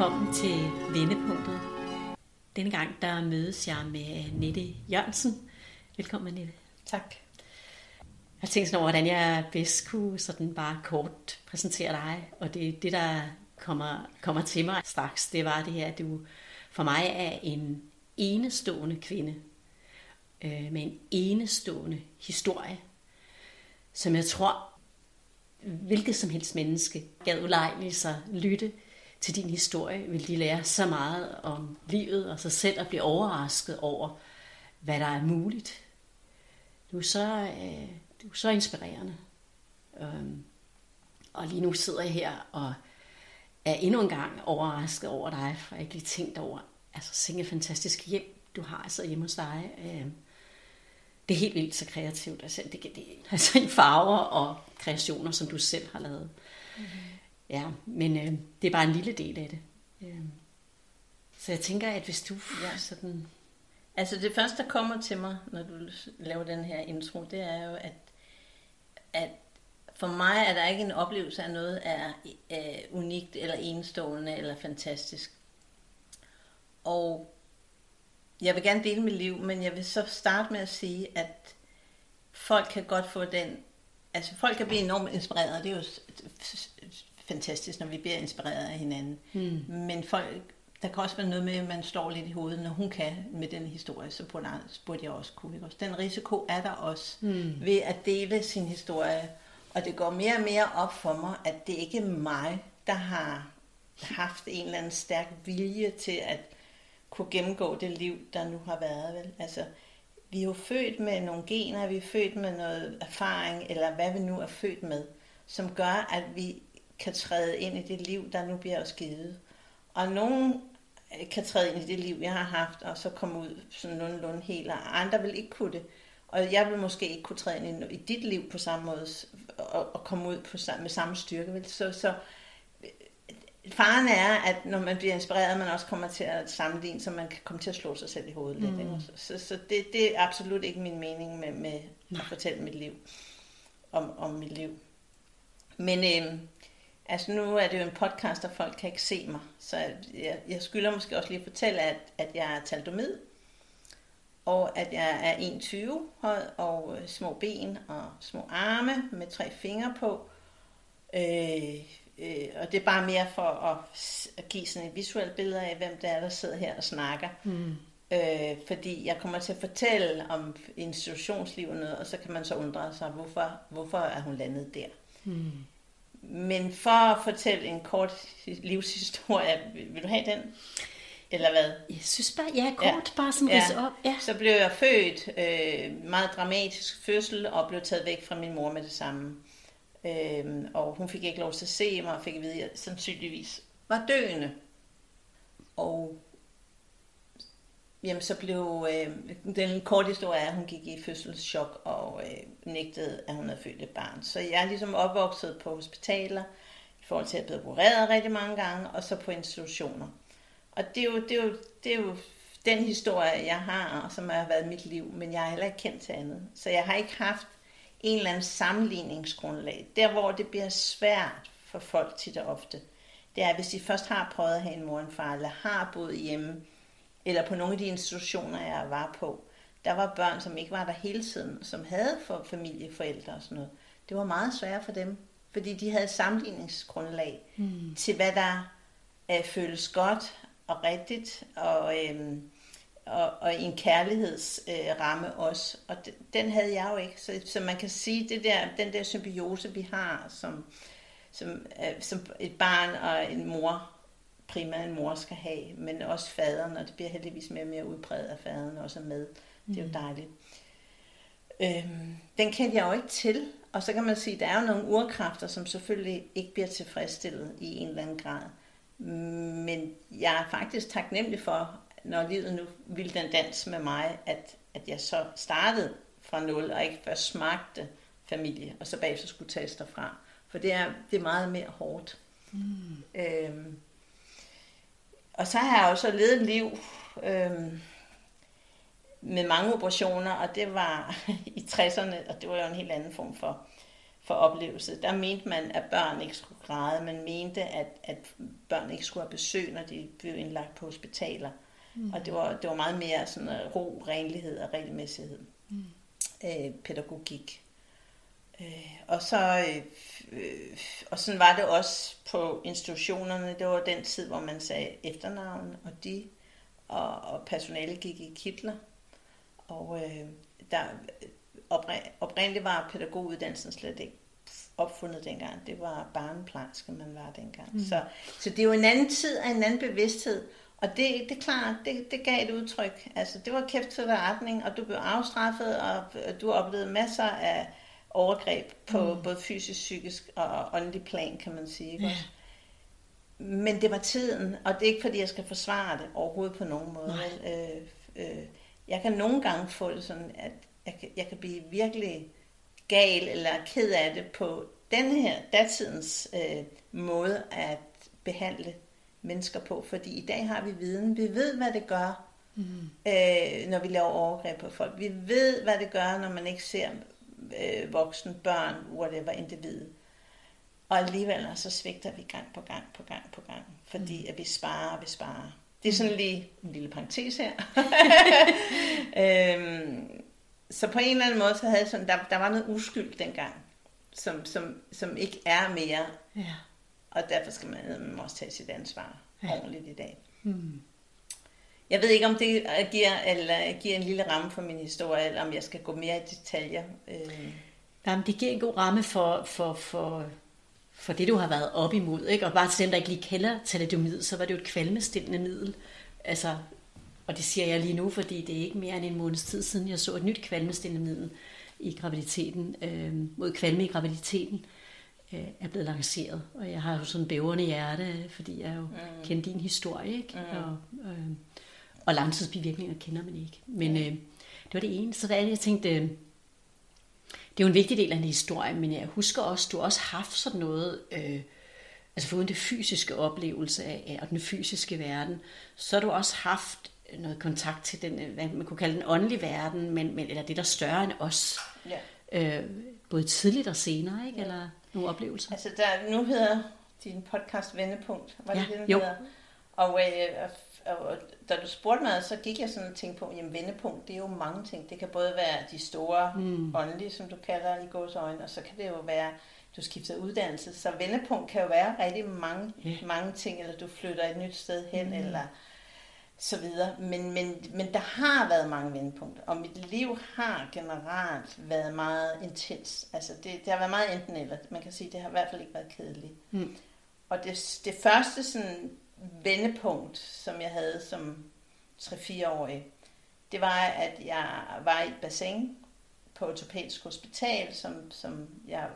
velkommen til Vendepunktet. Denne gang der mødes jeg med Nette Jørgensen. Velkommen, Nette. Tak. Jeg har tænkt sådan over, hvordan jeg bedst kunne sådan bare kort præsentere dig. Og det, det der kommer, kommer til mig straks, det var det her, at du for mig er en enestående kvinde. Øh, med en enestående historie, som jeg tror, hvilket som helst menneske gad ulejlige sig lytte til din historie, vil de lære så meget om livet og sig selv og blive overrasket over, hvad der er muligt. Du er så, øh, du er så inspirerende. Øhm, og lige nu sidder jeg her og er endnu en gang overrasket over dig, for jeg ikke lige tænkt over, altså sikke fantastisk hjem, du har altså hjemme hos dig. Øhm, det er helt vildt så kreativt, altså, det, det, altså i farver og kreationer, som du selv har lavet. Mm-hmm. Ja, men øh, det er bare en lille del af det. Øh. Så jeg tænker, at hvis du ja. sådan... Altså det første, der kommer til mig, når du laver den her intro, det er jo, at, at for mig er der ikke en oplevelse af noget er øh, unikt, eller enestående, eller fantastisk. Og jeg vil gerne dele mit liv, men jeg vil så starte med at sige, at folk kan godt få den... Altså folk kan blive enormt inspireret, det er jo fantastisk, når vi bliver inspireret af hinanden. Mm. Men folk, der kan også være noget med, at man slår lidt i hovedet, når hun kan med den historie, så burde jeg også kunne. Ikke? Den risiko er der også mm. ved at dele sin historie. Og det går mere og mere op for mig, at det ikke er mig, der har haft en eller anden stærk vilje til at kunne gennemgå det liv, der nu har været. Vel? Altså, vi er jo født med nogle gener, vi er født med noget erfaring, eller hvad vi nu er født med, som gør, at vi kan træde ind i det liv, der nu bliver os givet. Og nogen kan træde ind i det liv, jeg har haft, og så komme ud sådan nogenlunde helt, og andre vil ikke kunne det. Og jeg vil måske ikke kunne træde ind i dit liv på samme måde, og, og komme ud på, med samme styrke. Vel? Så, så faren er, at når man bliver inspireret, man også kommer til at sammenligne, så man kan komme til at slå sig selv i hovedet lidt. Mm. Så, så, så det, det er absolut ikke min mening med, med at fortælle mit liv, om, om mit liv. Men øh, Altså nu er det jo en podcast, og folk kan ikke se mig, så jeg, jeg skylder måske også lige at fortælle, at, at jeg er taldomid, og at jeg er 1,20 høj og øh, små ben og små arme med tre fingre på. Øh, øh, og det er bare mere for at, at give sådan et visuelt billede af, hvem det er, der sidder her og snakker. Mm. Øh, fordi jeg kommer til at fortælle om institutionslivet, og så kan man så undre sig, hvorfor, hvorfor er hun landet der. Mm. Men for at fortælle en kort livshistorie, vil du have den? Eller hvad? Jeg synes bare, ja, kort, ja. bare som ja. op. Ja. Så blev jeg født, øh, meget dramatisk fødsel, og blev taget væk fra min mor med det samme. Øh, og hun fik ikke lov til at se mig, og fik at vide, at jeg sandsynligvis var døende. Og Jamen, så blev øh, den korte historie, at hun gik i fødselschok og øh, nægtede, at hun havde født et barn. Så jeg er ligesom opvokset på hospitaler, i forhold til at blive opereret rigtig mange gange, og så på institutioner. Og det er jo, det er jo, det er jo den historie, jeg har, og som har været mit liv, men jeg er heller ikke kendt til andet. Så jeg har ikke haft en eller anden sammenligningsgrundlag. Der, hvor det bliver svært for folk tit og ofte, det er, hvis de først har prøvet at have en mor og en far, eller har boet hjemme, eller på nogle af de institutioner, jeg var på, der var børn, som ikke var der hele tiden, som havde for familieforældre og sådan noget. Det var meget svært for dem, fordi de havde et sammenligningsgrundlag mm. til, hvad der øh, føles godt og rigtigt, og, øh, og, og en kærlighedsramme øh, også. Og den havde jeg jo ikke. Så, så man kan sige, det der, den der symbiose, vi har som, som, øh, som et barn og en mor, primært en mor skal have, men også faderen, og det bliver heldigvis mere og mere udbredt, at faderen også er med. Det er jo mm. dejligt. Øhm, den kendte jeg jo ikke til, og så kan man sige, at der er jo nogle urkræfter, som selvfølgelig ikke bliver tilfredsstillet i en eller anden grad. Men jeg er faktisk taknemmelig for, når livet nu ville den dans med mig, at, at jeg så startede fra nul, og ikke først smagte familie, og så bagefter skulle tages derfra. For det er, det er meget mere hårdt. Mm. Øhm, og så har jeg også levet et liv øhm, med mange operationer, og det var i 60'erne, og det var jo en helt anden form for, for oplevelse. Der mente man, at børn ikke skulle græde. Man mente, at, at børn ikke skulle have besøg, når de blev indlagt på hospitaler. Mm. Og det var, det var meget mere sådan uh, ro, renlighed og regelmæssighed. Mm. Øh, pædagogik. Øh, og så øh, og sådan var det også på institutionerne. Det var den tid, hvor man sagde efternavn og de, og, og personale gik i kitler. Og øh, der, oprindeligt var pædagoguddannelsen slet ikke opfundet dengang. Det var barneplejerske, man var dengang. Mm. Så, så det er jo en anden tid og en anden bevidsthed. Og det, det er klart, det, det gav et udtryk. Altså, det var kæft til retning, og du blev afstraffet, og du oplevede masser af overgreb på mm. både fysisk, psykisk og åndelig plan, kan man sige. Ikke? Ja. Men det var tiden, og det er ikke fordi, jeg skal forsvare det overhovedet på nogen måde. Øh, øh, jeg kan nogle gange få det sådan, at jeg kan, jeg kan blive virkelig gal eller ked af det på den her datidens øh, måde at behandle mennesker på. Fordi i dag har vi viden. Vi ved, hvad det gør, mm. øh, når vi laver overgreb på folk. Vi ved, hvad det gør, når man ikke ser øh, voksne, børn, whatever, individ. Og alligevel så svigter vi gang på gang på gang på gang, fordi mm. at vi sparer og vi sparer. Det er sådan lige en lille parentes her. øhm, så på en eller anden måde, så havde sådan, der, der var noget uskyld dengang, som, som, som ikke er mere. Ja. Og derfor skal man, man også tage sit ansvar ja. ordentligt i dag. Hmm. Jeg ved ikke, om det giver, eller giver en lille ramme for min historie, eller om jeg skal gå mere i detaljer. Øh. Jamen, det giver en god ramme for, for, for, for det, du har været op imod. Ikke? Og bare til dem, der ikke lige kender thalidomid, så var det jo et kvalmestillende middel. Altså, og det siger jeg lige nu, fordi det er ikke mere end en måneds tid siden, jeg så et nyt kvalmestillende middel i graviditeten, øh, mod kvalme i graviditeten, øh, er blevet lanceret. Og jeg har jo sådan bæverne hjerte, fordi jeg jo mm. kender din historie, ikke? Mm. Og, øh, og langtidsbivirkninger kender man ikke. Men øh, det var det ene. Så der er jeg tænkte, øh, det er jo en vigtig del af en historie, men jeg husker også, du har også haft sådan noget, øh, altså foruden det fysiske oplevelse af, af, og den fysiske verden, så har du også haft noget kontakt til den, hvad man kunne kalde den åndelige verden, men, men, eller det, der er større end os. Ja. Øh, både tidligt og senere, ikke? Ja. Eller nogle oplevelser. Altså, der, nu hedder din podcast Vendepunkt. Var det ja. det, den jo. hedder? Og, øh, og da du spurgte mig, så gik jeg sådan og tænkte på, jamen vendepunkt, det er jo mange ting. Det kan både være de store mm. åndelige, som du kalder i gåsøjne, og så kan det jo være, du skifter uddannelse. Så vendepunkt kan jo være rigtig mange, yeah. mange ting, eller du flytter et nyt sted hen, mm. eller så videre. Men, men, men der har været mange vendepunkter, og mit liv har generelt været meget intens. Altså det, det har været meget enten eller. Man kan sige, det har i hvert fald ikke været kedeligt. Mm. Og det, det første sådan vendepunkt, som jeg havde som 3-4-årig, det var, at jeg var i et bassin på ortopædisk hospital, som, som jeg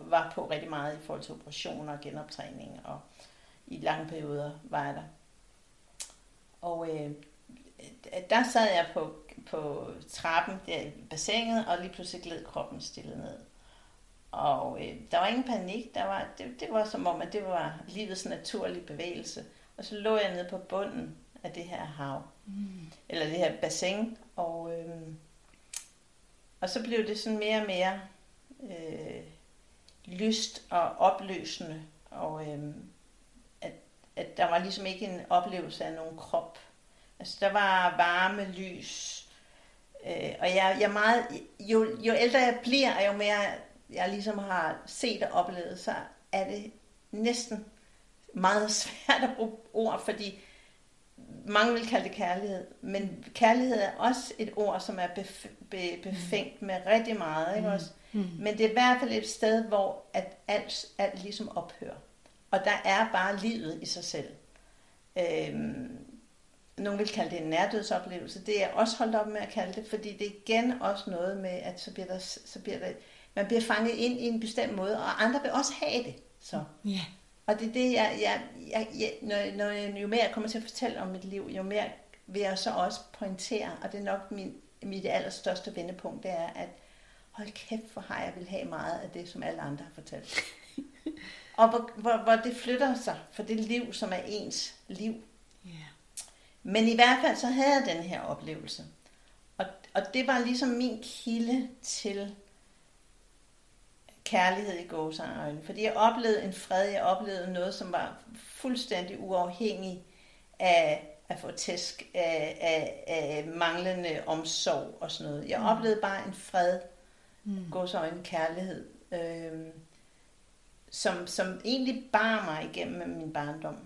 var på rigtig meget i forhold til operationer og genoptræning, og i lange perioder var jeg der. Og øh, der sad jeg på, på trappen der i bassinet, og lige pludselig gled kroppen stille ned. Og øh, der var ingen panik, der var, det, det var som om, at det var livets naturlige bevægelse. Og så lå jeg nede på bunden af det her hav, mm. eller det her bassin, og, øh, og så blev det sådan mere og mere øh, lyst og opløsende, og øh, at, at der var ligesom ikke en oplevelse af nogen krop. Altså der var varme, lys, øh, og jeg, jeg meget, jo, jo ældre jeg bliver, og jo mere jeg ligesom har set og oplevet, så er det næsten meget svært at bruge ord, fordi mange vil kalde det kærlighed, men kærlighed er også et ord, som er bef- be- befængt med rigtig meget, ikke mm. også? Mm. Men det er i hvert fald et sted, hvor at alt, alt ligesom ophører. Og der er bare livet i sig selv. Øhm, nogle vil kalde det en nærdødsoplevelse. Det er også holdt op med at kalde det, fordi det er igen også noget med, at så bliver der, så bliver der, man bliver fanget ind i en bestemt måde, og andre vil også have det. Så. Yeah. Og det er det, jeg, jeg, jeg, jeg når, når, jo mere jeg kommer til at fortælle om mit liv, jo mere vil jeg så også pointere, og det er nok min, mit allerstørste vendepunkt, det er, at hold kæft, hvor har jeg vil have meget af det, som alle andre har fortalt. og hvor, hvor, hvor det flytter sig for det liv, som er ens liv. Yeah. Men i hvert fald så havde jeg den her oplevelse. Og, og det var ligesom min kilde til kærlighed i gåseøjne. Fordi jeg oplevede en fred, jeg oplevede noget, som var fuldstændig uafhængig af at få tæsk, af, af, af manglende omsorg og sådan noget. Jeg mm. oplevede bare en fred, mm. gåseøjne kærlighed, øh, som, som egentlig bar mig igennem min barndom.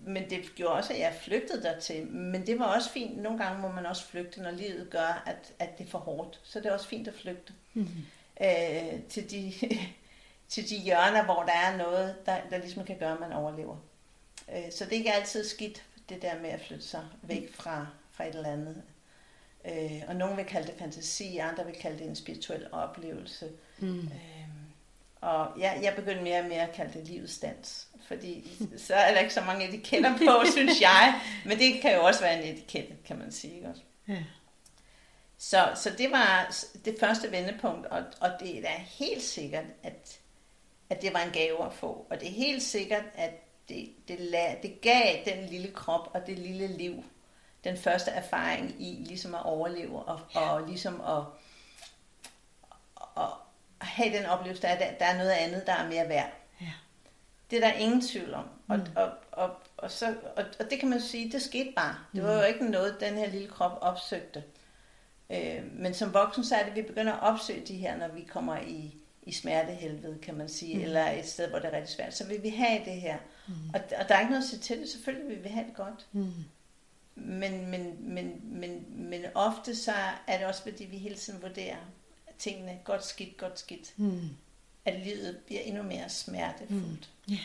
Men det gjorde også, at jeg flygtede dertil. Men det var også fint. Nogle gange må man også flygte, når livet gør, at, at det er for hårdt. Så det er også fint at flygte. Mm. Øh, til, de, til de hjørner, hvor der er noget, der, der ligesom kan gøre, at man overlever. Øh, så det er ikke altid skidt, det der med at flytte sig væk fra, fra et eller andet. Øh, og nogen vil kalde det fantasi, andre vil kalde det en spirituel oplevelse. Mm. Øh, og jeg, jeg begyndte mere og mere at kalde det livets dans. Fordi så er der ikke så mange etiketter på, synes jeg. Men det kan jo også være en etikette, kan man sige. Ikke også? Ja. Så, så det var det første vendepunkt, og, og det er da helt sikkert, at, at det var en gave at få. Og det er helt sikkert, at det, det, det gav den lille krop og det lille liv den første erfaring i ligesom at overleve og, og ligesom at, at have den oplevelse, at der, der er noget andet, der er mere værd. Ja. Det er der ingen tvivl om. Og, mm. og, og, og, så, og, og det kan man sige, det skete bare. Det var jo mm. ikke noget, den her lille krop opsøgte. Øh, men som voksen, så er det, at vi begynder at opsøge de her, når vi kommer i, i smertehelvede, kan man sige, mm. eller et sted, hvor det er rigtig svært. Så vil vi have det her. Mm. Og, og der er ikke noget at sige til det. Selvfølgelig vil vi have det godt. Mm. Men, men, men, men, men ofte så er det også, fordi vi hele tiden vurderer tingene godt skidt, godt skidt. Mm. At livet bliver endnu mere smertefuldt. Mm. Yeah.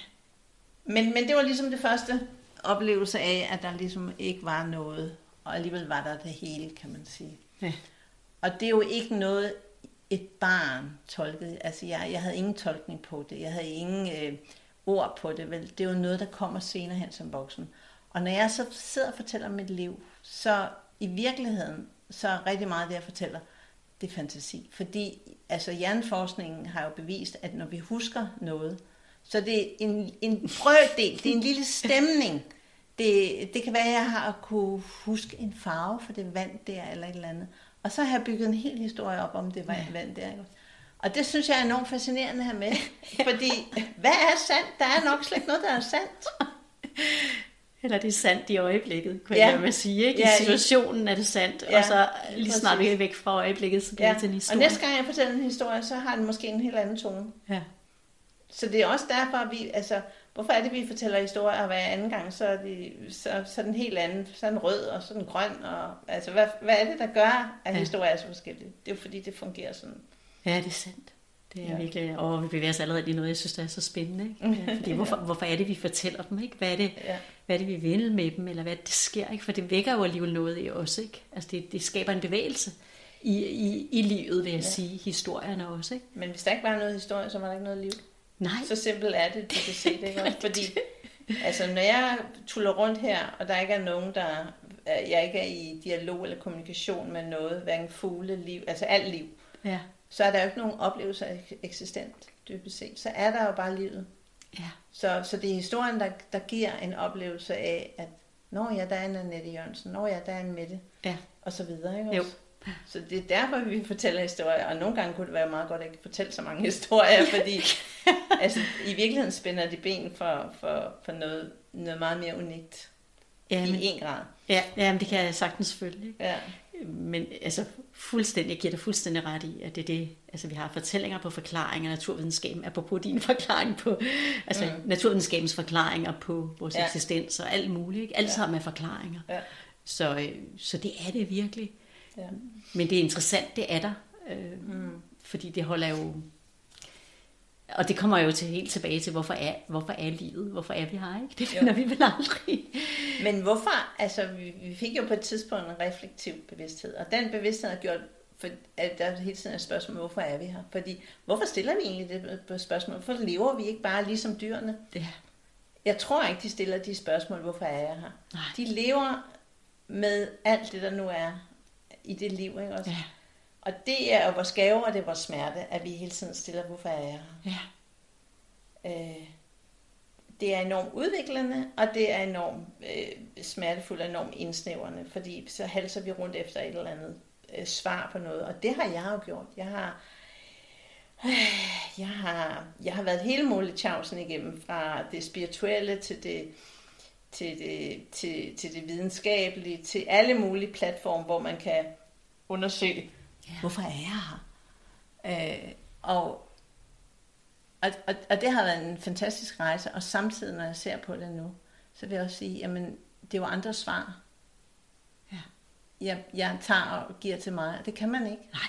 Men, men det var ligesom det første oplevelse af, at der ligesom ikke var noget, og alligevel var der det hele, kan man sige. Ja. Og det er jo ikke noget, et barn tolkede. Altså, jeg, jeg havde ingen tolkning på det. Jeg havde ingen øh, ord på det. Vel? Det er jo noget, der kommer senere hen som voksen. Og når jeg så sidder og fortæller mit liv, så i virkeligheden, så er rigtig meget det, jeg fortæller, det er fantasi. Fordi altså, hjerneforskningen har jo bevist, at når vi husker noget, så det er en, en brøddel, det er en lille stemning. Det, det kan være, at jeg har kunne huske en farve, for det vand der, eller et eller andet. Og så har jeg bygget en hel historie op om det var ja. vand der. Og det synes jeg er enormt fascinerende her med. Fordi, hvad er sandt? Der er nok slet ikke noget, der er sandt. Eller det er sandt i øjeblikket, kunne ja. jeg vil sige. Ikke? I ja, situationen er det sandt, ja, og så lige snart vi er væk fra øjeblikket, så bliver ja. det til en historie. Og næste gang jeg fortæller en historie, så har den måske en helt anden tone. Ja. Så det er også derfor, at vi, altså, hvorfor er det, vi fortæller historier, og hver anden gang, så er, de, så, så er den helt anden, så er den rød, og så er den grøn, og altså, hvad, hvad er det, der gør, at ja. historier er så forskellige? Det er jo fordi, det fungerer sådan. Ja, det er sandt. Det er ja. virkelig, og vi bevæger os allerede i noget, jeg synes, der er så spændende. Ikke? Ja, fordi hvorfor, hvorfor er det, vi fortæller dem? Ikke? Hvad, er det, ja. hvad er det, vi vil med dem? Eller hvad det, der sker? Ikke? For det vækker jo alligevel noget i os. Ikke? Altså det, det skaber en bevægelse i, i, i livet, vil jeg ja. sige. Historierne også. Ikke? Men hvis der ikke var noget historie, så var der ikke noget liv. Nej. Så simpelt er det, du kan se det. Ikke? Også? Fordi altså, når jeg tuller rundt her, og der ikke er nogen, der jeg ikke er i dialog eller kommunikation med noget, hverken fugle, liv, altså alt liv, ja så er der jo ikke nogen oplevelse af eksistent, dybest set. Så er der jo bare livet. Ja. Så, så det er historien, der, der giver en oplevelse af, at Nå ja, der er en Annette Jørgensen, Nå ja, der er en Mette, ja. og så videre. Ikke jo. Så det er derfor, vi fortæller historier, og nogle gange kunne det være meget godt at ikke fortælle så mange historier, fordi altså, i virkeligheden spænder de ben for, for, for noget, noget meget mere unikt ja, men, i en grad. Ja, ja men det kan jeg sagtens selvfølgelig. Ja men altså fuldstændig, jeg giver dig fuldstændig ret i, at det er det, altså vi har fortællinger på forklaringer, naturvidenskaben, apropos din forklaring på, altså mm. naturvidenskabens forklaringer på vores ja. eksistens og alt muligt, ikke? alt ja. sammen er forklaringer. Ja. Så, øh, så det er det virkelig. Ja. Men det er interessant, det er der, øh, mm. fordi det holder jo og det kommer jo til helt tilbage til, hvorfor er, hvorfor er livet? Hvorfor er vi her? Ikke? Det finder jo. vi vel aldrig. Men hvorfor? Altså, vi, vi fik jo på et tidspunkt en reflektiv bevidsthed, og den bevidsthed har gjort, for, at der hele tiden er et spørgsmål, hvorfor er vi her? Fordi, hvorfor stiller vi egentlig det spørgsmål? Hvorfor lever vi ikke bare ligesom dyrene? Ja. Jeg tror ikke, de stiller de spørgsmål, hvorfor er jeg her? Nej. De lever med alt det, der nu er i det liv, ikke også? Ja. Og det er jo vores gave, og det er vores smerte, at vi hele tiden stiller, hvorfor er jeg her? Ja. Øh, det er enormt udviklende, og det er enormt øh, smertefuldt og enormt indsnævrende, fordi så halser vi rundt efter et eller andet øh, svar på noget, og det har jeg jo gjort. Jeg har, øh, jeg har, jeg har været hele muligt tjavsen igennem, fra det spirituelle til det, til det, til, til det videnskabelige, til alle mulige platforme, hvor man kan undersøge, ja. hvorfor er jeg her? Øh, og, og, og, og det har været en fantastisk rejse, og samtidig, når jeg ser på det nu, så vil jeg også sige, jamen, det er jo andres svar. Ja. Jeg, jeg tager og giver til mig, det kan man ikke. Nej.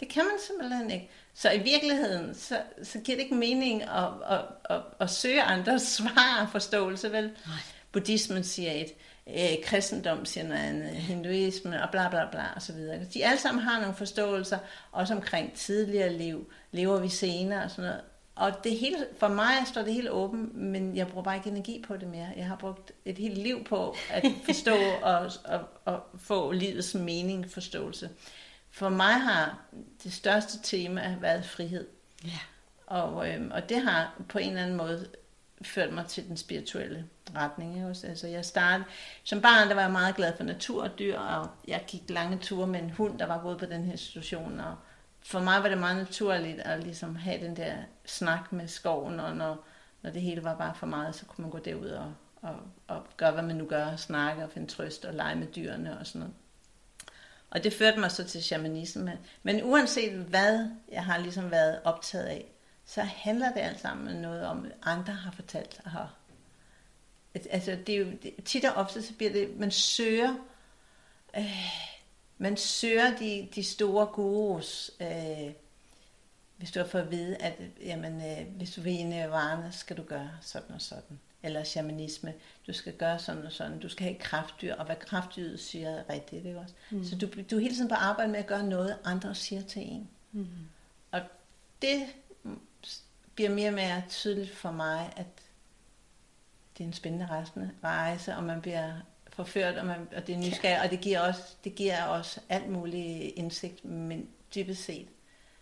Det kan man simpelthen ikke. Så i virkeligheden, så, så giver det ikke mening at, at, at, at søge andres svar og forståelse, vel? Nej. Buddhismen siger et, øh, kristendom siger noget andet, hinduismen og bla bla bla og så videre. De alle sammen har nogle forståelser, også omkring tidligere liv, lever vi senere og sådan noget. Og det hele, for mig står det helt åbent, men jeg bruger bare ikke energi på det mere. Jeg har brugt et helt liv på at forstå og, og, og få livets mening, forståelse. For mig har det største tema været frihed. Ja. Og, øhm, og det har på en eller anden måde ført mig til den spirituelle retning. Ikke? Også. Altså jeg startede, som barn der var jeg meget glad for natur og dyr, og jeg gik lange ture med en hund, der var gået på den her institution. Og for mig var det meget naturligt at ligesom have den der snak med skoven, og når, når det hele var bare for meget, så kunne man gå derud og, og, og gøre, hvad man nu gør, snakke og finde trøst og lege med dyrene og sådan noget. Og det førte mig så til shamanisme. Men uanset hvad jeg har ligesom været optaget af, så handler det alt sammen noget om, andre har fortalt her. Altså, det er jo, tit og ofte så bliver det, man søger, øh, man søger de, de store gurus, øh, hvis du har fået at vide, at jamen, øh, hvis du vil ind i varerne, skal du gøre sådan og sådan. Eller shamanisme, du skal gøre sådan og sådan. Du skal have kraftdyr, og hvad kraftdyret siger er rigtigt. Ikke også? Mm. Så du, du er hele tiden på arbejde med at gøre noget, andre siger til en. Mm. Og det bliver mere og mere tydeligt for mig, at det er en spændende rejse, og man bliver forført, og, man, og det er nysgerrig, og det giver, også, det giver også alt muligt indsigt, men dybest set,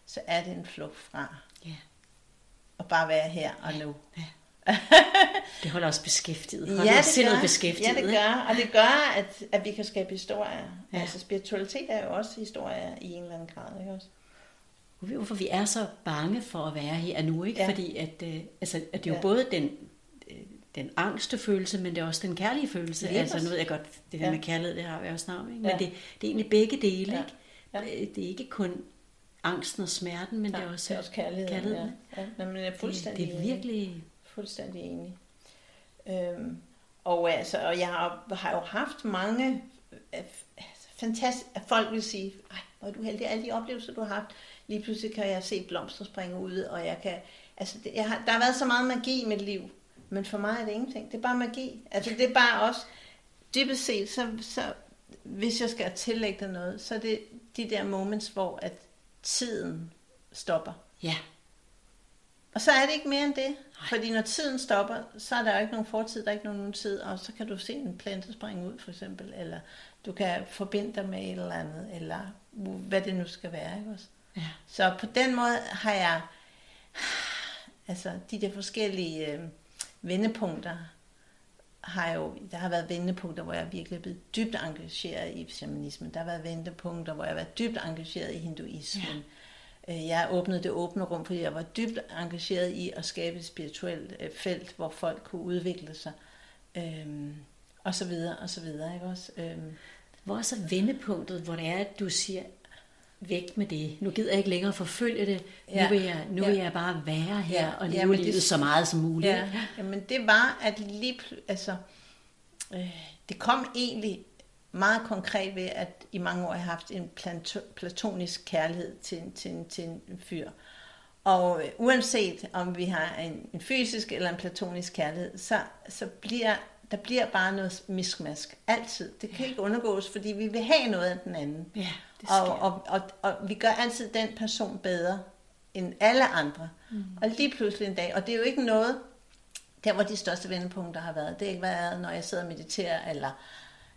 så er det en flugt fra ja. at bare være her og nu. Ja. det holder os beskæftiget. Holder ja, det gør. beskæftiget. Ja, det gør. Og det gør, at, at vi kan skabe historier. Ja. Altså spiritualitet er jo også historier i en eller anden grad. Ikke også? Hvorfor vi er så bange for at være her nu, ikke? Ja. Fordi at, øh, altså, at det er jo ja. både den, øh, den angste følelse, men det er også den kærlige følelse. Lige altså nu ved jeg godt, det der ja. med kærlighed, det har vi også navn, ikke? Men ja. det, det er egentlig begge dele, ja. ikke? Ja. Det er ikke kun angsten og smerten, men Nej, det er også, det er også kærligheden. kærligheden. Ja. Ja. Men jeg er fuldstændig det, det er virkelig... Fuldstændig enig. Øhm, og, altså, og jeg har, har jo haft mange øh, fantastiske... Folk vil sige, ej, hvor er du heldig, alle de oplevelser, du har haft lige pludselig kan jeg se blomster springe ud, og jeg kan, altså det, jeg har, der har været så meget magi i mit liv, men for mig er det ingenting. Det er bare magi. Altså det er bare også, dybest set, så, så hvis jeg skal tillægge dig noget, så er det de der moments, hvor at tiden stopper. Ja. Og så er det ikke mere end det. Nej. Fordi når tiden stopper, så er der jo ikke nogen fortid, der er ikke nogen tid, og så kan du se en plante springe ud, for eksempel, eller du kan forbinde dig med et eller andet, eller hvad det nu skal være, ikke også? Ja. Så på den måde har jeg, altså de der forskellige øh, vendepunkter, har jo, der har været vendepunkter, hvor jeg virkelig er blevet dybt engageret i shamanismen. Der har været vendepunkter, hvor jeg har været dybt engageret i hinduismen. Ja. Øh, jeg åbnede det åbne rum, fordi jeg var dybt engageret i at skabe et spirituelt øh, felt, hvor folk kunne udvikle sig. Øhm, og så videre, og så videre, ikke også? Øhm. Hvor er så vendepunktet, hvor det er, at du siger, væk med det. Nu gider jeg ikke længere forfølge det. Ja. Nu, vil jeg, nu ja. vil jeg bare være her ja. og leve ja, livet det, så meget som muligt. Ja. Jamen det var, at lige, altså, øh, det kom egentlig meget konkret ved, at i mange år jeg har haft en platonisk kærlighed til, til, til en fyr. Og øh, uanset om vi har en, en fysisk eller en platonisk kærlighed, så, så bliver der bliver bare noget miskmask. Altid. Det kan ja. ikke undergås, fordi vi vil have noget af den anden. Ja, det og, og, og, og vi gør altid den person bedre end alle andre. Mm. Og lige pludselig en dag, og det er jo ikke noget, der hvor de største vendepunkter har været. Det er ikke været, når jeg sidder og mediterer, eller,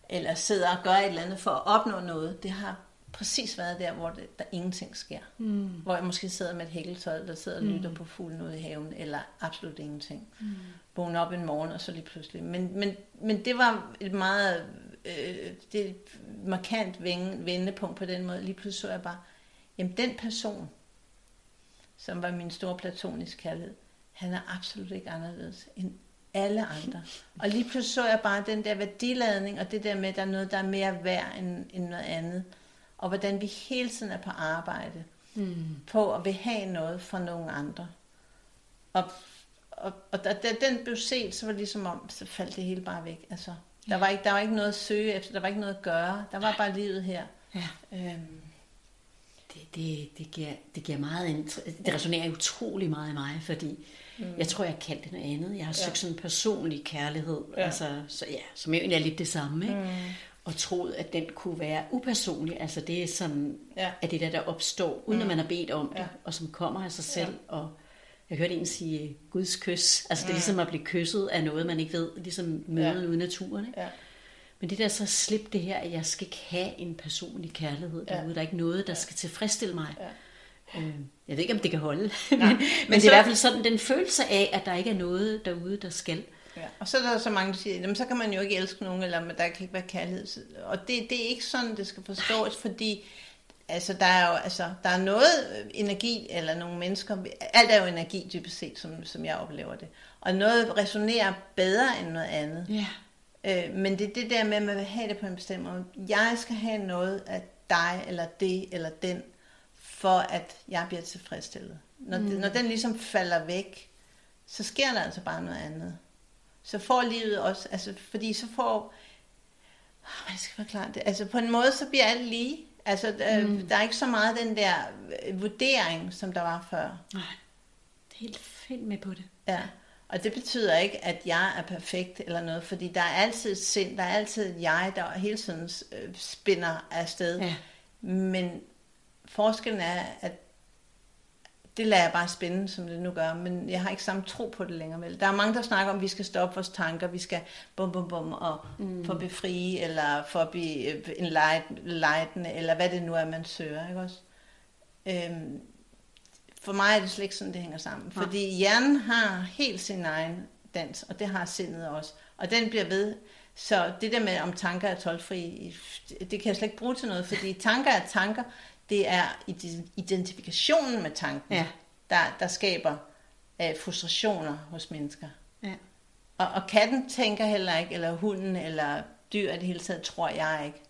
eller sidder og gør et eller andet for at opnå noget. Det har præcis været der, hvor det, der ingenting sker. Mm. Hvor jeg måske sidder med et hækkeltøj, der sidder og lytter mm. på fuglen ude i haven, eller absolut ingenting. Mm. Vågne op en morgen, og så lige pludselig. Men, men, men det var et meget øh, det et markant vendepunkt på den måde. Lige pludselig så jeg bare, jamen den person, som var min store platoniske kærlighed, han er absolut ikke anderledes end alle andre. Og lige pludselig så jeg bare den der værdiladning, og det der med, at der er noget, der er mere værd end, end noget andet. Og hvordan vi hele tiden er på arbejde. Mm. På at vil have noget fra nogen andre. Og, og, og da, da den blev set, så var det ligesom om, så faldt det hele bare væk. Altså, der, var ikke, der var ikke noget at søge efter, der var ikke noget at gøre. Der var bare livet her. Ja. Øhm. Det, det, det, giver, det giver meget, det resonerer utrolig meget i mig, fordi Mm. Jeg tror, jeg kaldte det noget andet. Jeg har søgt ja. sådan en personlig kærlighed, ja. altså, så, ja, som egentlig er lidt det samme. Ikke? Mm. Og troet, at den kunne være upersonlig. Altså det er sådan, ja. at det der, der opstår, uden mm. at man har bedt om det, ja. og som kommer af sig selv. Ja. Og jeg hørte en sige, Guds kys. Altså mm. det er ligesom at blive kysset af noget, man ikke ved. Ligesom mødet ja. ude i naturen. Ikke? Ja. Men det der så slip det her, at jeg skal ikke have en personlig kærlighed derude. Ja. Der er ikke noget, der skal tilfredsstille mig. Ja. Øh, jeg ved ikke, om det kan holde, men, men, men det er i hvert fald sådan den følelse af, at der ikke er noget derude, der skal. Ja. Og så er der så mange, der siger, jamen, så kan man jo ikke elske nogen, eller der kan ikke være kærlighed. Og det, det er ikke sådan, det skal forstås, fordi altså, der er jo altså, der er noget energi, eller nogle mennesker, alt er jo energi dybest set, som, som jeg oplever det. Og noget resonerer bedre end noget andet. Ja. Øh, men det er det der med, at man vil have det på en bestemt måde. Jeg skal have noget af dig, eller det, eller den for at jeg bliver tilfredsstillet. Når, mm. det, når den ligesom falder væk, så sker der altså bare noget andet. Så får livet også, altså fordi så får, hvad skal jeg forklare det, altså på en måde så bliver alt lige. Altså der, mm. der er ikke så meget den der øh, vurdering, som der var før. Nej, det er helt fint med på det. Ja, og det betyder ikke, at jeg er perfekt eller noget, fordi der er altid et sind, der er altid et jeg, der hele tiden øh, spinder afsted. Ja. Men forskellen er, at det lader jeg bare spænde, som det nu gør, men jeg har ikke samme tro på det længere. Vel? Der er mange, der snakker om, at vi skal stoppe vores tanker, vi skal bum bum bum og mm. få befri, eller få at blive øh, enlightened, eller hvad det nu er, man søger. Ikke også? Øhm, for mig er det slet ikke sådan, det hænger sammen. Ja. Fordi hjernen har helt sin egen dans, og det har sindet også. Og den bliver ved. Så det der med, om tanker er tolvfri, det kan jeg slet ikke bruge til noget, fordi tanker er tanker, det er identifikationen med tanken, ja. der, der skaber uh, frustrationer hos mennesker. Ja. Og, og katten tænker heller ikke, eller hunden, eller dyr i det hele taget, tror jeg ikke,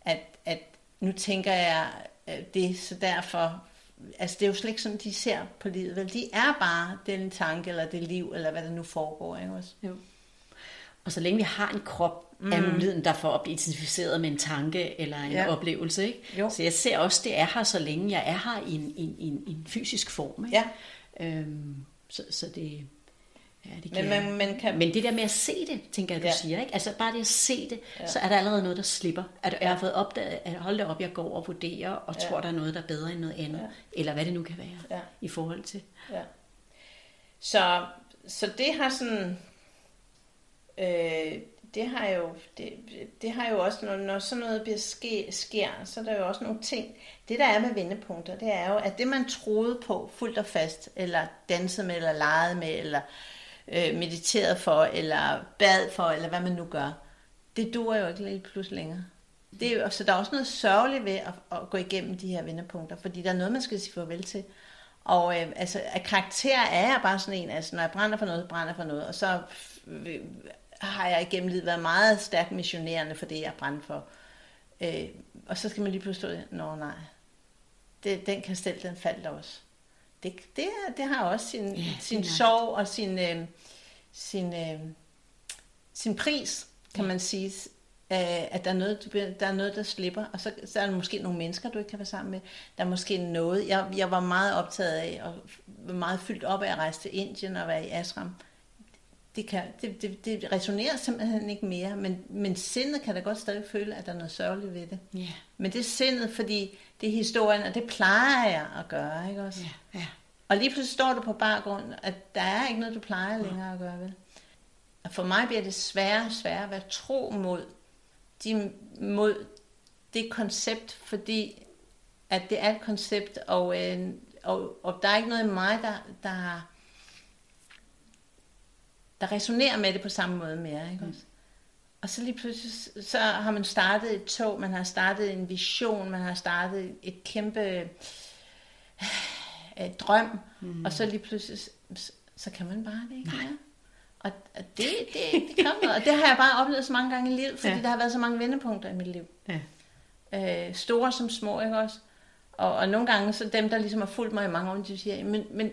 at, at nu tænker jeg uh, det, så derfor, altså det er jo slet ikke sådan, de ser på livet, vel? De er bare den tanke, eller det liv, eller hvad der nu foregår, ikke også? Jo. Og så længe vi har en krop, mm. er muligheden der for at blive identificeret med en tanke eller en ja. oplevelse. Ikke? Jo. Så jeg ser også, det er her, så længe jeg er her i en, en, en, en fysisk form. Ikke? Ja. Øhm, så, så det... Ja, det men, man, man kan... men det der med at se det, tænker jeg, du ja. siger, ikke? Altså bare det at se det, ja. så er der allerede noget, der slipper. At jeg har fået opdaget, at hold det op, jeg går og vurderer, og ja. tror, der er noget, der er bedre end noget andet. Ja. Eller hvad det nu kan være, ja. i forhold til. Ja. Så, så det har sådan øh, det har jo, det, det har jo også, når, når sådan noget bliver ske, sker, så er der jo også nogle ting. Det der er med vendepunkter, det er jo, at det man troede på fuldt og fast, eller dansede med, eller legede med, eller øh, mediterede for, eller bad for, eller hvad man nu gør, det dur jo ikke lige pludselig længere. Det er jo, så der er også noget sørgeligt ved at, at gå igennem de her vendepunkter, fordi der er noget, man skal sige farvel til. Og øh, altså, at karakter er jeg bare sådan en, altså når jeg brænder for noget, brænder for noget, og så øh, har jeg igennem livet været meget stærkt missionerende for det, jeg brændte for. Øh, og så skal man lige pludselig nå nej, det, den kastel, den faldt også. Det, det, det har også sin, ja, sin sorg og sin, øh, sin, øh, sin pris, kan ja. man sige. Øh, at der er, noget, der er noget, der slipper, og så, så er der måske nogle mennesker, du ikke kan være sammen med. Der er måske noget, jeg, jeg var meget optaget af, og meget fyldt op af at rejse til Indien og være i Ashram det, kan, det, det, det resonerer simpelthen ikke mere, men, men sindet kan da godt stadig føle, at der er noget sørgeligt ved det. Yeah. Men det er sindet, fordi det er historien, og det plejer jeg at gøre, ikke også? Yeah. Yeah. Og lige pludselig står du på baggrund, at der er ikke noget, du plejer længere at gøre, vel? Og for mig bliver det sværere og sværere at være tro mod, de, mod det koncept, fordi at det er et koncept, og, øh, og, og der er ikke noget i mig, der, der der resonerer med det på samme måde mere. Ikke mm. også? Og så lige pludselig, så har man startet et tog, man har startet en vision, man har startet et kæmpe øh, drøm, mm. og så lige pludselig, så, så kan man bare det ikke mere. Og og det, det, det kan noget. Og det har jeg bare oplevet så mange gange i livet, fordi Ja. ja. der har været så mange vendepunkter i mit liv. Ja. Øh, store som små, ikke også? Og, og nogle gange, så dem, der ligesom har fulgt mig i mange år, de siger, men, men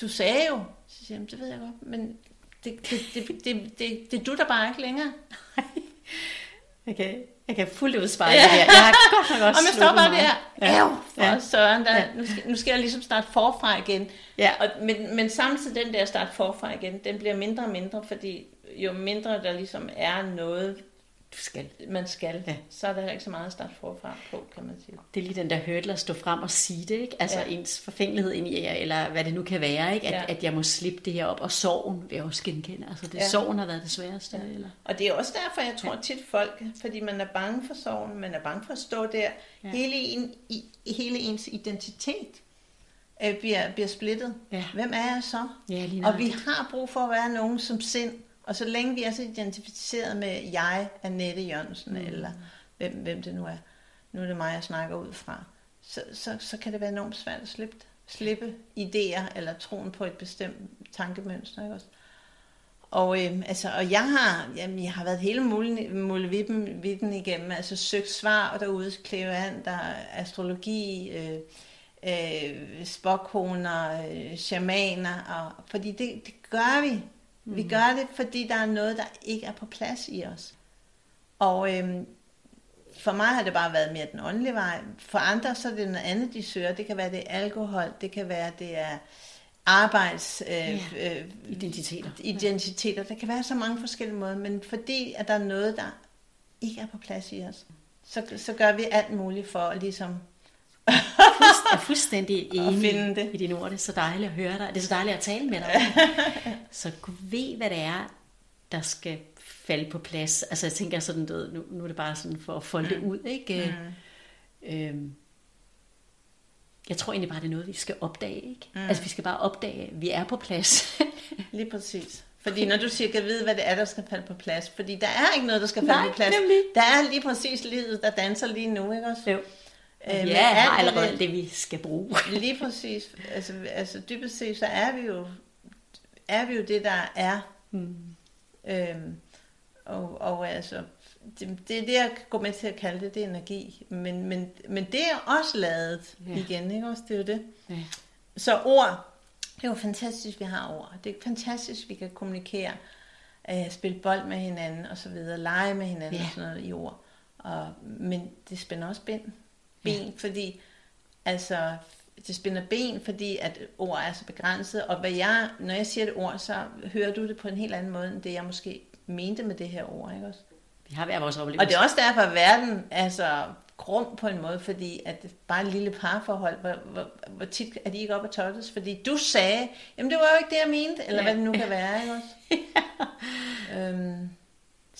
du sagde jo, så siger jeg, "Jamen, det ved jeg godt, men det, det, det, det, det, det er du der bare ikke længere. Kan, jeg kan fuldt ud spejle ja. det her. Jeg har godt nok også og man står bare sluppet der, ja. for Ja. søren, der, ja. nu, skal, nu skal jeg ligesom starte forfra igen. Ja. Og, men, men samtidig den der start forfra igen, den bliver mindre og mindre, fordi jo mindre der ligesom er noget, Du skal. man skal, Ja. ja. så er der ikke så meget at starte forfra på, kan man sige. Det er lige den der hurdle at stå frem og sige det, ikke? Altså ja. Ja. ens forfængelighed ind i, eller hvad det nu kan være, ikke? At, ja. Ja. at jeg må slippe det her op. Og sorgen vil jeg også genkende. Altså det, ja. Ja. sorgen har været det sværeste. Ja. Eller? Og det er også derfor, jeg tror tit folk, fordi man er bange for sorgen, man er bange for at stå der, Ja. ja. hele, en, i, hele ens identitet øh, bliver, bliver splittet. Ja. Hvem er jeg så? Ja, Og vi har brug for at være nogen som sind. Og så længe vi er så identificeret med jeg, Annette Jørgensen, mm. eller hvem, hvem det nu er, nu er det mig, jeg snakker ud fra, så, så, så kan det være enormt svært at slippe, slippe idéer eller troen på et bestemt tankemønster. Ikke også? Og, øhm, altså, og jeg har, jamen, jeg har været hele muligheden igennem, altså søgt svar derude, klevanter, astrologi, øh, øh, spokkoner, øh, shamaner, og, fordi det, det gør vi. Mm. Vi gør det, fordi der er noget, der ikke er på plads i os. Og øhm, for mig har det bare været mere den åndelige vej. For andre så er det noget andet, de søger. Det kan være, det er alkohol, det kan være, det er arbejds... Øh, Ja. øh, Identiteter. identiteter. Der kan være så mange forskellige måder, men fordi at der er noget, der ikke er på plads i os, så, så gør vi alt muligt for at ligesom... Jeg er fuldstændig enig det. i dine ord. Det er så dejligt at høre dig. Det er så dejligt at tale med dig. så Gud ved, hvad det er, der skal falde på plads. Altså jeg tænker sådan, du ved, nu, nu er det bare sådan for at folde det ud, ikke? Mm. Øhm, jeg tror egentlig bare, det er noget, vi skal opdage, ikke? Mm. Altså vi skal bare opdage, at vi er på plads. Lige præcis. Fordi når du siger, kan vide, hvad det er, der skal falde på plads. Fordi der er ikke noget, der skal falde Nej, på plads. nemlig. Der er lige præcis livet, der danser lige nu, ikke også? jo. Øh, ja, har allerede det- det, vi skal bruge. Lige præcis. Altså, altså dybest set, så er vi jo, er vi jo det, der er. Mm. Øhm, og, og altså, det, det er det, jeg går med til at kalde det, det er energi. Men, men, men det er også lavet Ja. igen, ikke også? Det er jo det. Ja. Så ord, det er jo fantastisk, vi har ord. Det er fantastisk, vi kan kommunikere, øh, spille bold med hinanden og så videre, lege med hinanden Ja. og sådan noget i ord. Og, men det spænder også ben. Ben, ja. fordi altså, det spænder ben, fordi at ord er så begrænset. Og hvad jeg, når jeg siger et ord, så hører du det på en helt anden måde, end det jeg måske mente med det her ord, ikke også? Vi har hver vores oplevelse. Og det er også derfor, at verden er så grum på en måde, fordi at bare et lille parforhold, hvor, hvor, hvor tit er de ikke op at tottes, fordi du sagde, jamen det var jo ikke det, jeg mente, eller Ja. hvad det nu kan være, ikke også? øhm,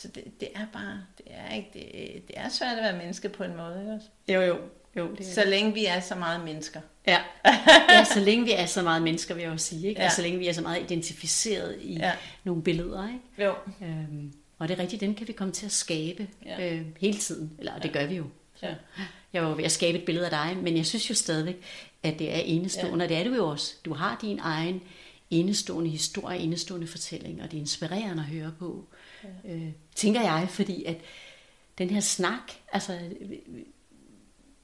så det, det er bare, det er ikke, det, det er svært at være menneske på en måde, ikke også? Jo, jo. jo det er Så længe vi er så meget mennesker. Ja. ja, så længe vi er så meget mennesker, vil jeg jo sige. Ikke? Ja. Ja. Og så længe vi er så meget identificeret i ja. Ja. nogle billeder. Ikke? Jo. Øhm, og det er rigtigt, den kan vi komme til at skabe ja. Ja. øh, hele tiden. Eller det gør vi jo. Så. Ja. Jeg var ved at skabe et billede af dig, men jeg synes jo stadigvæk, at det er enestående. Ja. Og det er du jo også. Du har din egen enestående historie, enestående fortælling, og det er inspirerende at høre på. Ja. Øh, tænker jeg, fordi at den her snak, altså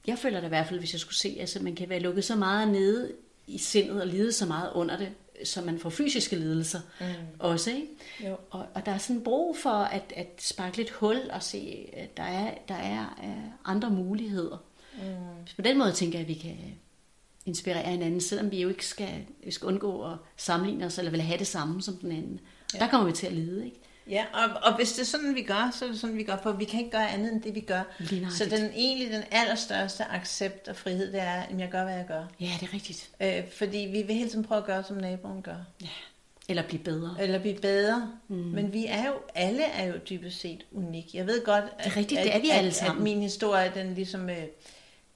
jeg føler det i hvert fald, hvis jeg skulle se, altså man kan være lukket så meget nede i sindet og lide så meget under det, så man får fysiske lidelser mm. også, ikke? Jo. Og, og der er sådan brug for at, at sparke lidt hul og se, at der er, der er øh, andre muligheder. Mm. På den måde tænker jeg, at vi kan inspirere hinanden, selvom vi jo ikke skal, vi skal undgå at sammenligne os, eller vil have det samme som den anden. Ja. Der kommer vi til at lide, ikke? Ja, og, og hvis det er sådan, vi gør, så er det sådan, vi gør, for vi kan ikke gøre andet end det, vi gør. Så den egentlig den allerstørste accept og frihed, det er, at jeg gør, hvad jeg gør. Ja, det er rigtigt. Øh, fordi vi vil hele tiden prøve at gøre, som naboen gør. Ja. Eller blive bedre. Eller blive bedre. Mm. Men vi er jo, alle er jo dybest set unik. Jeg ved godt, Det er rigtigt, det er vi at, alle at, sammen. at min historie, den ligesom, øh,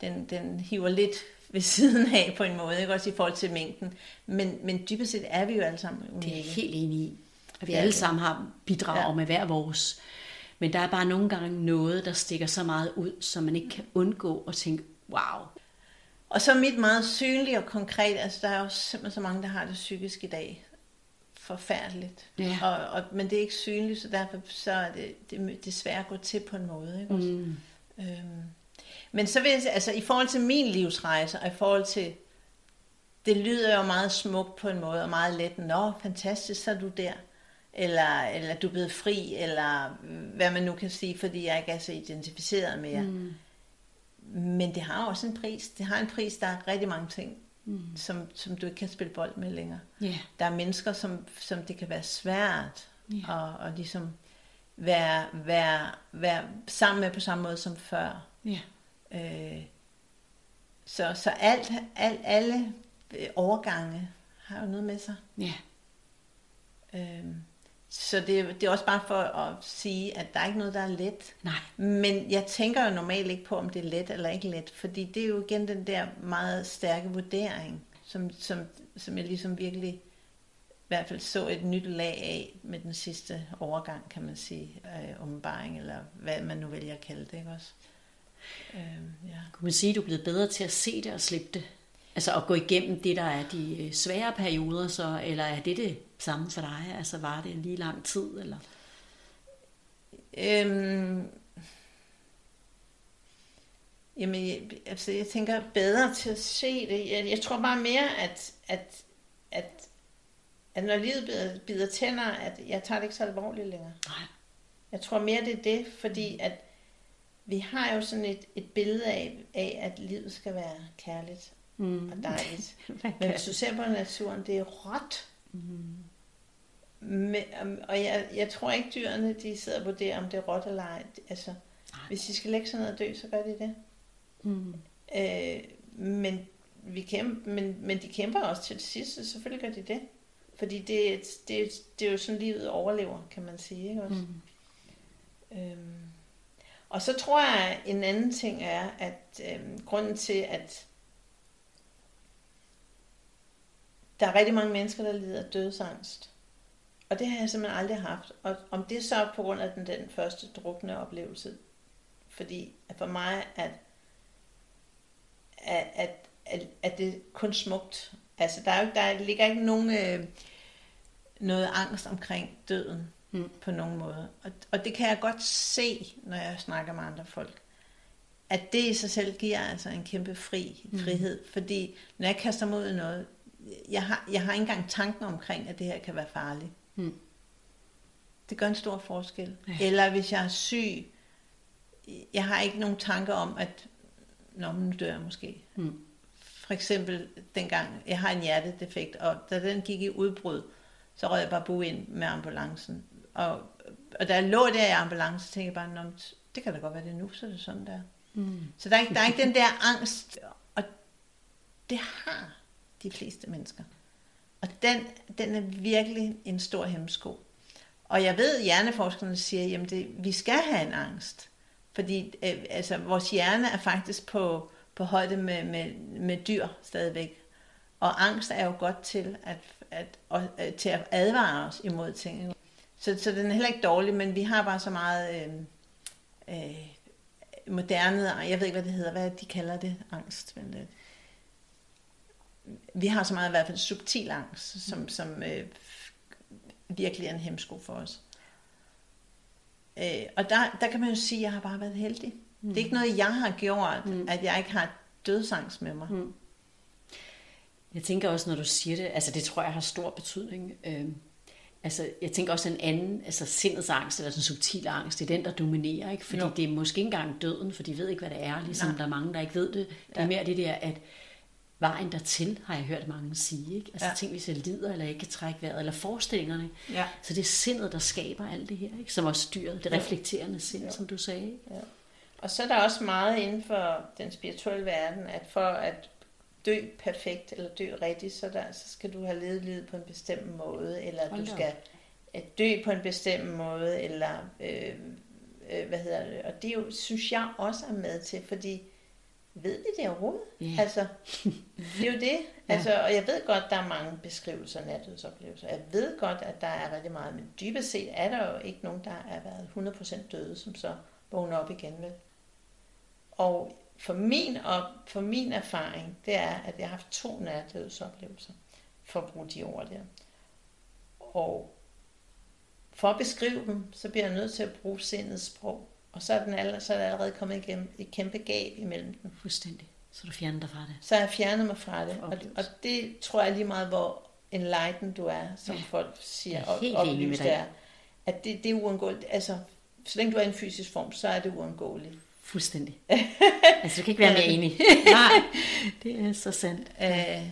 den, den hiver lidt ved siden af på en måde, ikke også i forhold til mængden. Men, men dybest set er vi jo alle sammen Det er jeg unikke. helt enig i. At vi Ja, alle det- sammen har bidrag ja. Med hver vores. Men der er bare nogle gange noget, der stikker så meget ud, så man ikke kan undgå at tænke, wow. Og så mit meget synlige og konkret, altså der er jo simpelthen så mange, der har det psykisk i dag. Forfærdeligt. Ja. Og, og, men det er ikke synligt, så derfor så er det, det, det svært at gå til på en måde. Ikke? også? Mm. Øhm, men så vil jeg, altså i forhold til min livsrejse, og i forhold til, det lyder jo meget smukt på en måde, og meget let, nå, fantastisk, så er du der. Eller, eller du er blevet fri, eller hvad man nu kan sige, fordi jeg ikke er så identificeret mere. Mm. Men det har også en pris. Det har en pris, der er rigtig mange ting, Mm. som, som du ikke kan spille bold med længere. Ja. Der er mennesker, som, som det kan være svært Ja. at, at ligesom være, være, være sammen med på samme måde som før. Ja. Øh, så, så alt, alt, alle øh, overgange har jo noget med sig. Ja. Øh, så det, det er også bare for at sige, at der er ikke noget, der er let. Nej. Men jeg tænker jo normalt ikke på, om det er let eller ikke let, fordi det er jo igen den der meget stærke vurdering, som, som, som jeg ligesom virkelig i hvert fald så et nyt lag af med den sidste overgang, kan man sige, øh, åbenbaring, eller hvad man nu vælger at kalde det, ikke også? Øh, ja. Kunne man sige, at du er blevet bedre til at se det og slippe det? Altså at gå igennem det, der er de øh, svære perioder, så, eller er det det samme for dig? Altså var det en lige lang tid? Eller? Øhm, jamen, jeg, altså, jeg tænker bedre til at se det. Jeg, jeg tror bare mere, at, at, at, at når livet bider, bider tænder, at jeg tager det ikke så alvorligt længere. Nej. Jeg tror mere, det er det, fordi at vi har jo sådan et, et billede af, af, at livet skal være kærligt Mm. og dejligt. Men hvis du ser på naturen, det er råt. Mm. Men, og jeg, jeg tror ikke, dyrene de sidder og vurderer, om det er råt eller ej. Altså, hvis de skal lægge sig ned og dø, så gør de det. Mm. Øh, men, vi kæmper, men, men de kæmper også til det sidste, selvfølgelig gør de det. Fordi det, det, det er jo sådan, livet overlever, kan man sige. Ikke også? Mm. Øhm, og så tror jeg, en anden ting er, at øh, grunden til, at der er rigtig mange mennesker, der lider af dødsangst. Og det har jeg simpelthen aldrig haft. Og om det så er på grund af den, den første drukne oplevelse. Fordi at for mig, at, at, at, at, at det er kun smukt. Altså, der, er jo, der ligger ikke nogen, øh, noget angst omkring døden Mm. på nogen måde. Og, og det kan jeg godt se, når jeg snakker med andre folk. At det i sig selv giver altså en kæmpe fri, frihed. Mm. Fordi når jeg kaster mig ud i noget, jeg har, jeg har ikke engang tanken omkring, at det her kan være farligt. Mm. Det gør en stor forskel. Ja. Eller hvis jeg er syg, jeg har ikke nogen tanker om, at Nå, nu dør jeg måske. Mm. For eksempel dengang, jeg har en hjertedefekt, og da den gik i udbrud, så rød jeg bare bo ind med ambulancen. Og, og da jeg lå der i ambulancen, tænkte jeg bare, det kan da godt være det nu, så er det sådan der. Mm. Så der er, ikke, der er ikke den der angst, og det har de fleste mennesker. Og den, den er virkelig en stor hemsko. Og jeg ved, at hjerneforskerne siger, jamen det, vi skal have en angst. Fordi øh, altså, vores hjerne er faktisk på, på højde med, med, med dyr stadigvæk. Og angst er jo godt til at, at, at, at, til at advare os imod ting. Så, så den er heller ikke dårlig, men vi har bare så meget øh, øh, moderne, jeg ved ikke, hvad det hedder, hvad de kalder det, angst. Men, øh, vi har så meget i hvert fald subtil angst, som, som øh, virkelig er en hemsko for os. Øh, og der, der kan man jo sige, at jeg har bare været heldig. Mm. Det er ikke noget, jeg har gjort, mm. at jeg ikke har dødsangst med mig. Mm. Jeg tænker også, når du siger det, altså det tror jeg har stor betydning. Øh, altså jeg tænker også en anden, altså sindets angst, eller den subtile angst, det er den, der dominerer, ikke? Fordi Jo. det er måske ikke engang døden, for de ved ikke, hvad det er, ligesom Nej. der er mange, der ikke ved det. Det er Ja. mere det der, at vejen dertil, har jeg hørt mange sige, ikke? Altså Ja. tænk, hvis jeg lider, eller ikke kan trække vejret, eller forestillingerne. Ja. Så det er sindet, der skaber alt det her, ikke? Som også dyret, det reflekterende sind, Jo. som du sagde. Ikke? Ja. Og så er der også meget inden for den spirituelle verden, at for at dø perfekt eller dø rigtigt, så, der, så skal du have levet livet på en bestemt måde, eller Hold du skal øh, dø på en bestemt måde, eller øh, øh, hvad hedder det. Og det jo, synes jeg også er med til, fordi ved vi det overhovedet? Ja. Altså, det er jo det. Altså, og jeg ved godt, der er mange beskrivelser af natdødsoplevelser. Jeg ved godt, at der er rigtig meget, men dybest set er der jo ikke nogen, der er været 100% døde, som så vågner op igen, vel? Og for min, op, for min erfaring, det er, at jeg har haft to nærdødsoplevelser, for at bruge de ord der. Og for at beskrive dem, så bliver jeg nødt til at bruge sindets sprog. Og så er, den allerede, så er der allerede kommet igennem et kæmpe gab imellem dem. Fuldstændig. Så du fjerner dig fra det. Så jeg fjernet mig fra det. Og, og det tror jeg lige meget, hvor enlightened du er, som ja. folk siger, og oplyst er. At det, det er uundgåeligt. Altså, så længe du er i en fysisk form, så er det uundgåeligt. Fuldstændig. altså, du kan ikke være mere enig. Nej, det er så sandt. Øh,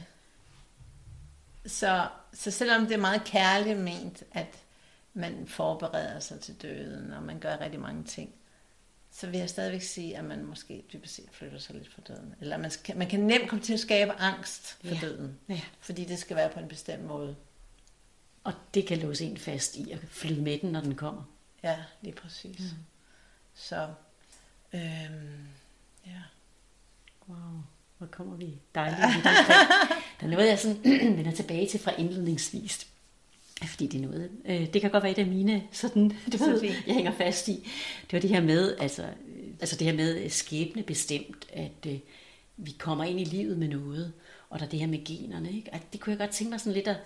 så, så selvom det er meget kærligt ment, at man forbereder sig til døden, og man gør rigtig mange ting, så vil jeg stadigvæk sige, at man måske dybest set flytter sig lidt fra døden. Eller man, skal, man kan nemt komme til at skabe angst for ja. døden, ja. fordi det skal være på en bestemt måde. Og det kan låse en fast i at flyde med den, når den kommer. Ja, lige præcis. Mm. Så, øhm, ja. Wow, hvor kommer vi dejligt Der er noget, jeg sådan vender tilbage til fra indledningsvis. Fordi det er noget, øh, det kan godt være et af mine, sådan, du ved, jeg hænger fast i. Det var det her med, altså, øh, altså det her med skæbne bestemt, at øh, vi kommer ind i livet med noget, og der er det her med generne, ikke? At det kunne jeg godt tænke mig sådan lidt at,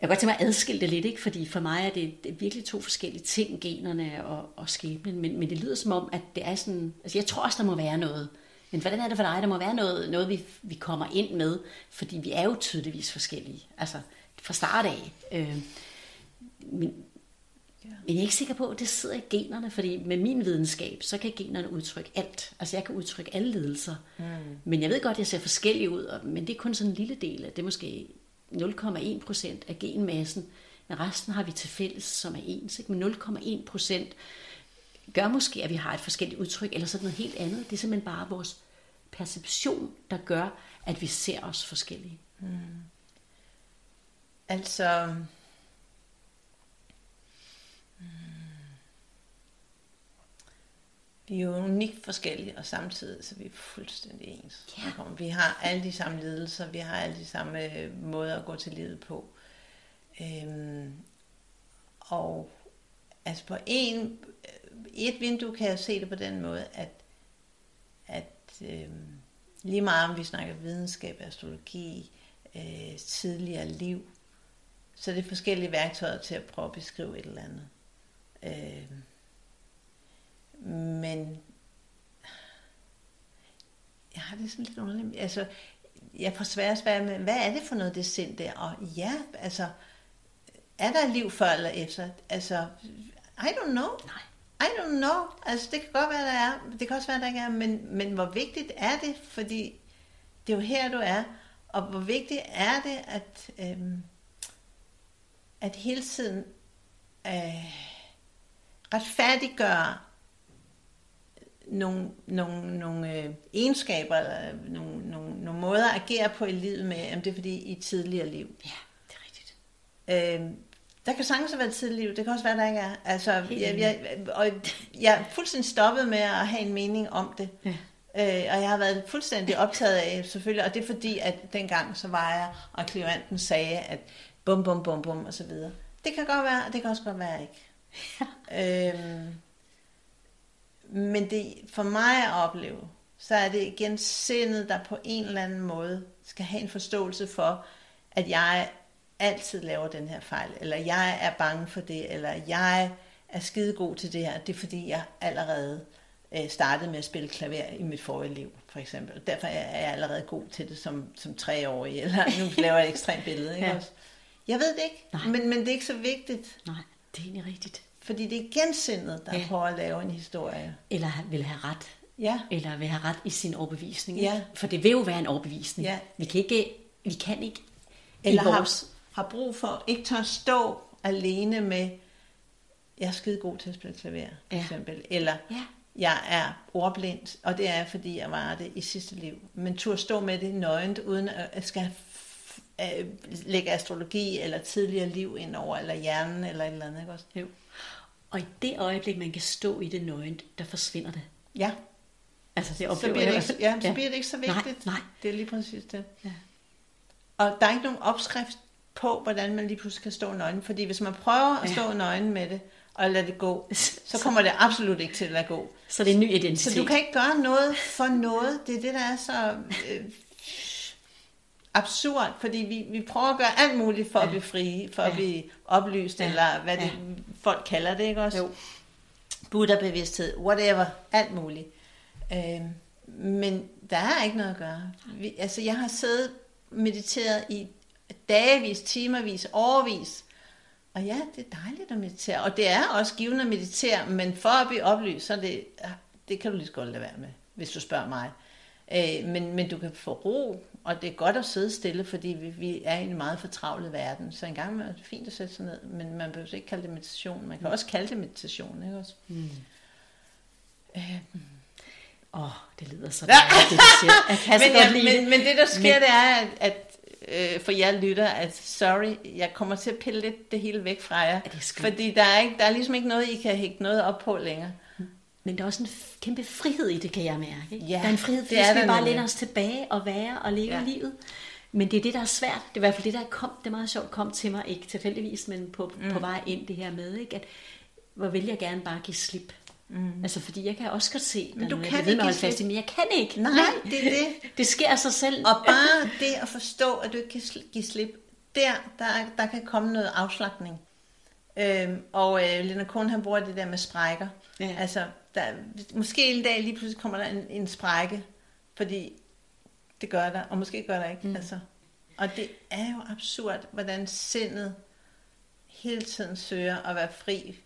jeg kan godt tænke mig at adskille det lidt, ikke? fordi for mig er det, det er virkelig to forskellige ting, generne og, og skæbnen, men, men det lyder som om, at det er sådan, altså jeg tror også, der må være noget, men hvordan er det for dig? Der må være noget, noget vi, vi kommer ind med, fordi vi er jo tydeligvis forskellige, altså fra start af. Øh, men, men jeg er ikke sikker på, at det sidder i generne, fordi med min videnskab, så kan generne udtrykke alt. Altså jeg kan udtrykke alle lidelser. Mm. Men jeg ved godt, at jeg ser forskellig ud, men det er kun sådan en lille del af det, måske 0,1 procent af genmassen, men resten har vi til fælles, som er ens. Ikke? Men 0,1 procent gør måske, at vi har et forskelligt udtryk, eller sådan noget helt andet. Det er simpelthen bare vores perception, der gør, at vi ser os forskellige. Mm. Altså, vi er jo unikt forskellige, og samtidig så er vi fuldstændig ens. Ja. Vi har alle de samme lidelser, vi har alle de samme øh, måder at gå til livet på. Øhm, og altså på en, et vindue kan jeg se det på den måde, at, at øhm, lige meget om vi snakker videnskab, astrologi, øh, tidligere liv, så det er forskellige værktøjer til at prøve at beskrive et eller andet. Øh, men jeg har det sådan lidt underligt. Altså, jeg får svært svært med, hvad er det for noget, det sind der? Og ja, altså, er der liv før eller efter? Altså, I don't know. Nej. I don't know. Altså, det kan godt være, der er. Det kan også være, der ikke er. Men, men hvor vigtigt er det? Fordi det er jo her, du er. Og hvor vigtigt er det, at, øhm, at hele tiden øh, retfærdiggøre nogle, nogle, nogle øh, egenskaber, eller nogle, nogle, nogle måder at agere på i livet med, om det er fordi i tidligere liv. Ja, det er rigtigt. Øh, der kan sagtens være tidligere liv, det kan også være, der ikke er. Altså, jeg, jeg, og jeg er fuldstændig stoppet med at have en mening om det. Ja. Øh, og jeg har været fuldstændig optaget af, selvfølgelig, og det er fordi, at dengang så var jeg, og klienten sagde, at bum, bum, bum, bum, og så videre. Det kan godt være, det kan også godt være ikke. Ja. Øhm, men det, for mig at opleve, så er det igen sindet, der på en eller anden måde skal have en forståelse for, at jeg altid laver den her fejl, eller jeg er bange for det, eller jeg er skide god til det her. Det er fordi, jeg allerede øh, startede med at spille klaver i mit forrige liv, for eksempel. Derfor er jeg allerede god til det som, som treårig, eller nu laver jeg et ekstremt billede. Ikke ja. også? Jeg ved det ikke, men, men det er ikke så vigtigt. Nej, det er egentlig rigtigt. Fordi det er gensindet, der ja. prøver at lave en historie. Eller vil have ret. Ja. Eller vil have ret i sin overbevisning. Ja. For det vil jo være en overbevisning. Ja. Vi kan ikke, vi kan ikke Eller vores... har, har brug for ikke tør stå alene med, jeg er skide god til at spille klaver, for ja. eksempel. Eller ja. jeg er ordblind, og det er fordi jeg var det i sidste liv. Men tør stå med det nøgent, uden at skal lægge astrologi eller tidligere liv ind over, eller hjernen, eller et eller andet, ikke også? Jo. Og i det øjeblik, man kan stå i det nøgent, der forsvinder det. Ja. Altså, det så bliver det, ikke, ja, så bliver det ikke så vigtigt. Nej, nej. Det er lige præcis det. Ja. Og der er ikke nogen opskrift på, hvordan man lige pludselig kan stå nøgen. Fordi hvis man prøver at stå ja. nøgen med det, og lade det gå, så kommer det absolut ikke til at gå. Så det er en ny identitet. Så du kan ikke gøre noget for noget. Det er det, der er så øh, absurd, fordi vi, vi prøver at gøre alt muligt for ja. at blive frie, for ja. at blive oplyst, ja. eller hvad det, ja. folk kalder det, ikke også? Jo. Buddha-bevidsthed, whatever, alt muligt. Øh, men der er ikke noget at gøre. Vi, altså, jeg har siddet mediteret i dagevis, timervis, overvis, og ja, det er dejligt at meditere, og det er også givende at meditere, men for at blive oplyst, så det, det kan du lige så godt lade være med, hvis du spørger mig. Øh, men, men du kan få ro, og det er godt at sidde stille, fordi vi, vi er i en meget fortravlet verden. Så en gang er det fint at sætte sig ned, men man behøver ikke kalde det meditation. Man kan mm. også kalde det meditation, ikke også? Mm. Øh, Åh, oh, det lyder så dejligt, det du siger. Jeg kan men, ja, men, det. men det der sker, men... det er, at, at øh, for jer lytter, at sorry, jeg kommer til at pille lidt det hele væk fra jer. Ja, fordi der er, ikke, der er ligesom ikke noget, I kan hægte noget op på længere. Men der er også en kæmpe frihed i det, kan jeg mærke. Ikke? Ja, der er en frihed, fordi vi bare læner os tilbage og være og leve ja. livet. Men det er det, der er svært. Det er i hvert fald det, der kom, det er meget sjovt, kom til mig, ikke tilfældigvis, men på, mm. på vej ind det her med, ikke? at hvor vil jeg gerne bare give slip. Mm. Altså, fordi jeg kan også godt se, men du kan jeg ikke holde fast i, men jeg kan ikke. Nej, Nej, det er det. det sker af sig selv. Og bare det at forstå, at du ikke kan give slip, der, der, der kan komme noget afslappning. Øhm, og øh, Lena Kohn, han bruger det der med sprækker. Ja. Altså, der, måske en dag lige pludselig kommer der en, en sprække, fordi det gør der, og måske gør der ikke. Mm. Altså. Og det er jo absurd, hvordan sindet hele tiden søger at være fri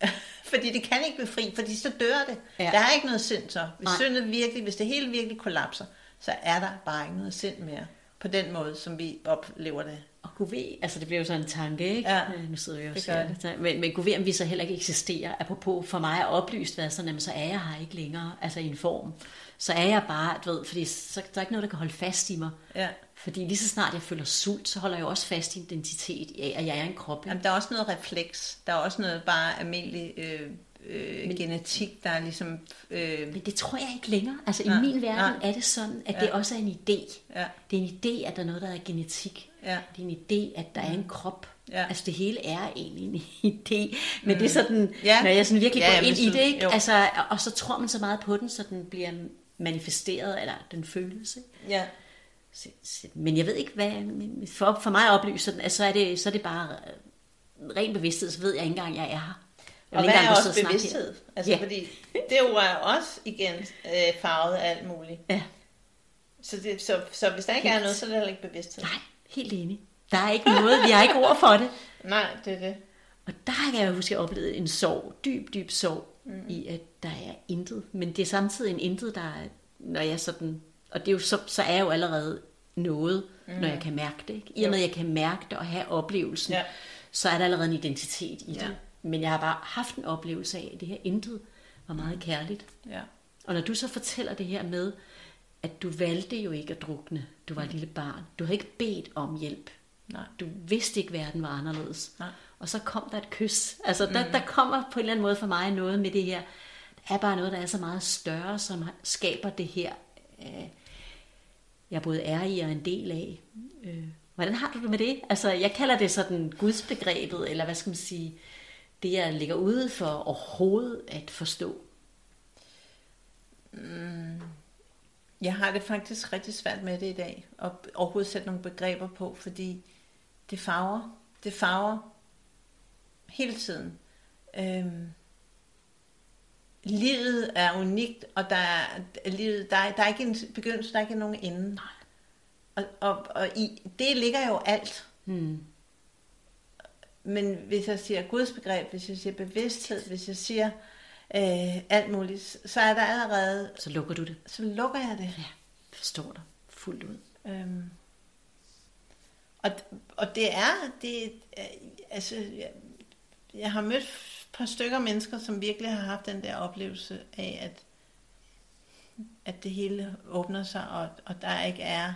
fordi det kan ikke blive fri, fordi så dør det. Ja. Der er ikke noget sind så. Hvis syndet virkelig, hvis det hele virkelig kollapser, så er der bare ikke noget sind mere. På den måde, som vi oplever det. Og kunne vi, altså det bliver jo sådan en tanke, ikke? Ja, nu sidder vi jo det det. Men, men kunne vi, om vi så heller ikke eksisterer, apropos for mig er oplyst, hvad sådan, så er jeg her ikke længere, altså i en form. Så er jeg bare, du ved, fordi så, der er ikke noget, der kan holde fast i mig. Ja. Fordi lige så snart jeg føler sult, så holder jeg også fast i identitet af, at jeg er en krop. Jamen, der er også noget refleks. Der er også noget bare almindelig øh, øh, men, genetik, der er ligesom... Øh... Men det tror jeg ikke længere. Altså ja, i min verden ja. er det sådan, at ja. det også er en idé. Ja. Det er en idé, at der er noget, der er genetik. Ja. Det er en idé, at der er en mm. krop. Ja. Altså det hele er egentlig en idé. Men mm. det er sådan, ja. når jeg sådan virkelig ja, går ind i det, ikke? Altså, og så tror man så meget på den, så den bliver manifesteret, eller den følelse. Ja. Men jeg ved ikke, hvad... For, for mig at oplyse, at så er det, så er det bare ren bevidsthed, så ved jeg ikke engang, jeg er her. Og hvad er også bevidsthed? Altså, ja. fordi det jo er også igen øh, farvet af alt muligt. Ja. Så, det, så, så hvis der ikke helt. er noget, så er det heller ikke bevidsthed. Nej, helt enig. Der er ikke noget, vi har ikke ord for det. Nej, det er det. Og der kan jeg huske, at jeg oplevede en sorg, dyb, dyb sorg, mm. i at der er intet. Men det er samtidig en intet, der er, når jeg sådan, og det er jo så, så er jeg jo allerede noget, mm. når jeg kan mærke det. Ikke? I og med, at jeg kan mærke det og have oplevelsen, ja. så er der allerede en identitet i det. Ja. Men jeg har bare haft en oplevelse af, at det her intet var meget mm. kærligt. Ja. Og når du så fortæller det her med, at du valgte jo ikke at drukne. Du var et lille barn. Du har ikke bedt om hjælp. Nej. Du vidste ikke, at verden var anderledes. Nej. Og så kom der et kys. Altså, der, mm. der kommer på en eller anden måde for mig noget med det her. Der er bare noget, der er så meget større, som skaber det her, øh, jeg både er i og en del af. Øh, hvordan har du det med det? Altså, jeg kalder det sådan gudsbegrebet, eller hvad skal man sige, det jeg ligger ude for overhovedet at forstå. Mm. Jeg har det faktisk rigtig svært med det i dag, at overhovedet sætte nogle begreber på, fordi det farver. Det farver hele tiden. Øhm, livet er unikt, og der er, livet, der, er, der er ikke en begyndelse, der er ikke nogen ende. Nej. Og, og, og i det ligger jo alt. Hmm. Men hvis jeg siger Guds begreb, hvis jeg siger bevidsthed, hvis jeg siger øh, alt muligt, så er der allerede... Så lukker du det? Så lukker jeg det. Ja, forstår dig fuldt ud. Øhm, og, og det er, det, altså, jeg, jeg har mødt et par stykker mennesker, som virkelig har haft den der oplevelse af, at, at det hele åbner sig, og, og der ikke er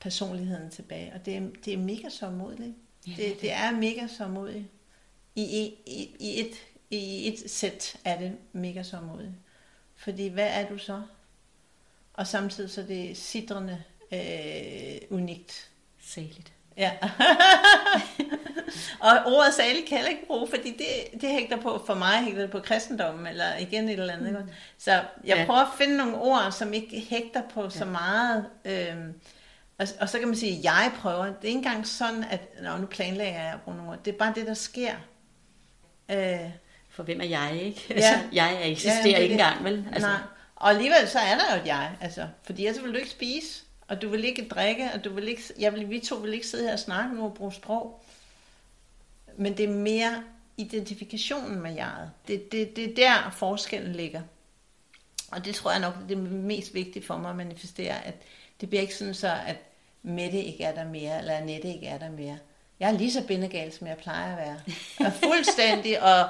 personligheden tilbage. Og det er, det er mega så modigt. Ja, det, det er mega så modigt. I, i, i, et, I et sæt er det mega så modigt. Fordi hvad er du så? Og samtidig så er det sidrende øh, unikt. Særligt. Ja. og ordet salig kan jeg ikke bruge, fordi det, det hægter på, for mig hægter det på kristendommen, eller igen et eller andet. Mm. Så jeg ja. prøver at finde nogle ord, som ikke hægter på ja. så meget. Øhm, og, og så kan man sige, at jeg prøver. Det er ikke engang sådan, at Nå, nu planlægger jeg at bruge nogle ord. Det er bare det, der sker. Øh, for hvem er jeg, ikke? Ja. Altså, jeg eksisterer ja, ikke engang, vel? Altså. Nej. Og alligevel så er der jo et jeg, altså. Fordi ellers vil du ikke spise, og du vil ikke drikke, og du vil ikke, jeg vil, vi to vil ikke sidde her og snakke nu og bruge sprog. Men det er mere identifikationen med jeget. Det, det, det er der forskellen ligger. Og det tror jeg nok, det er mest vigtigt for mig at manifestere, at det bliver ikke sådan så, at Mette ikke er der mere, eller Annette ikke er der mere. Jeg er lige så bindegal, som jeg plejer at være. Og fuldstændig, og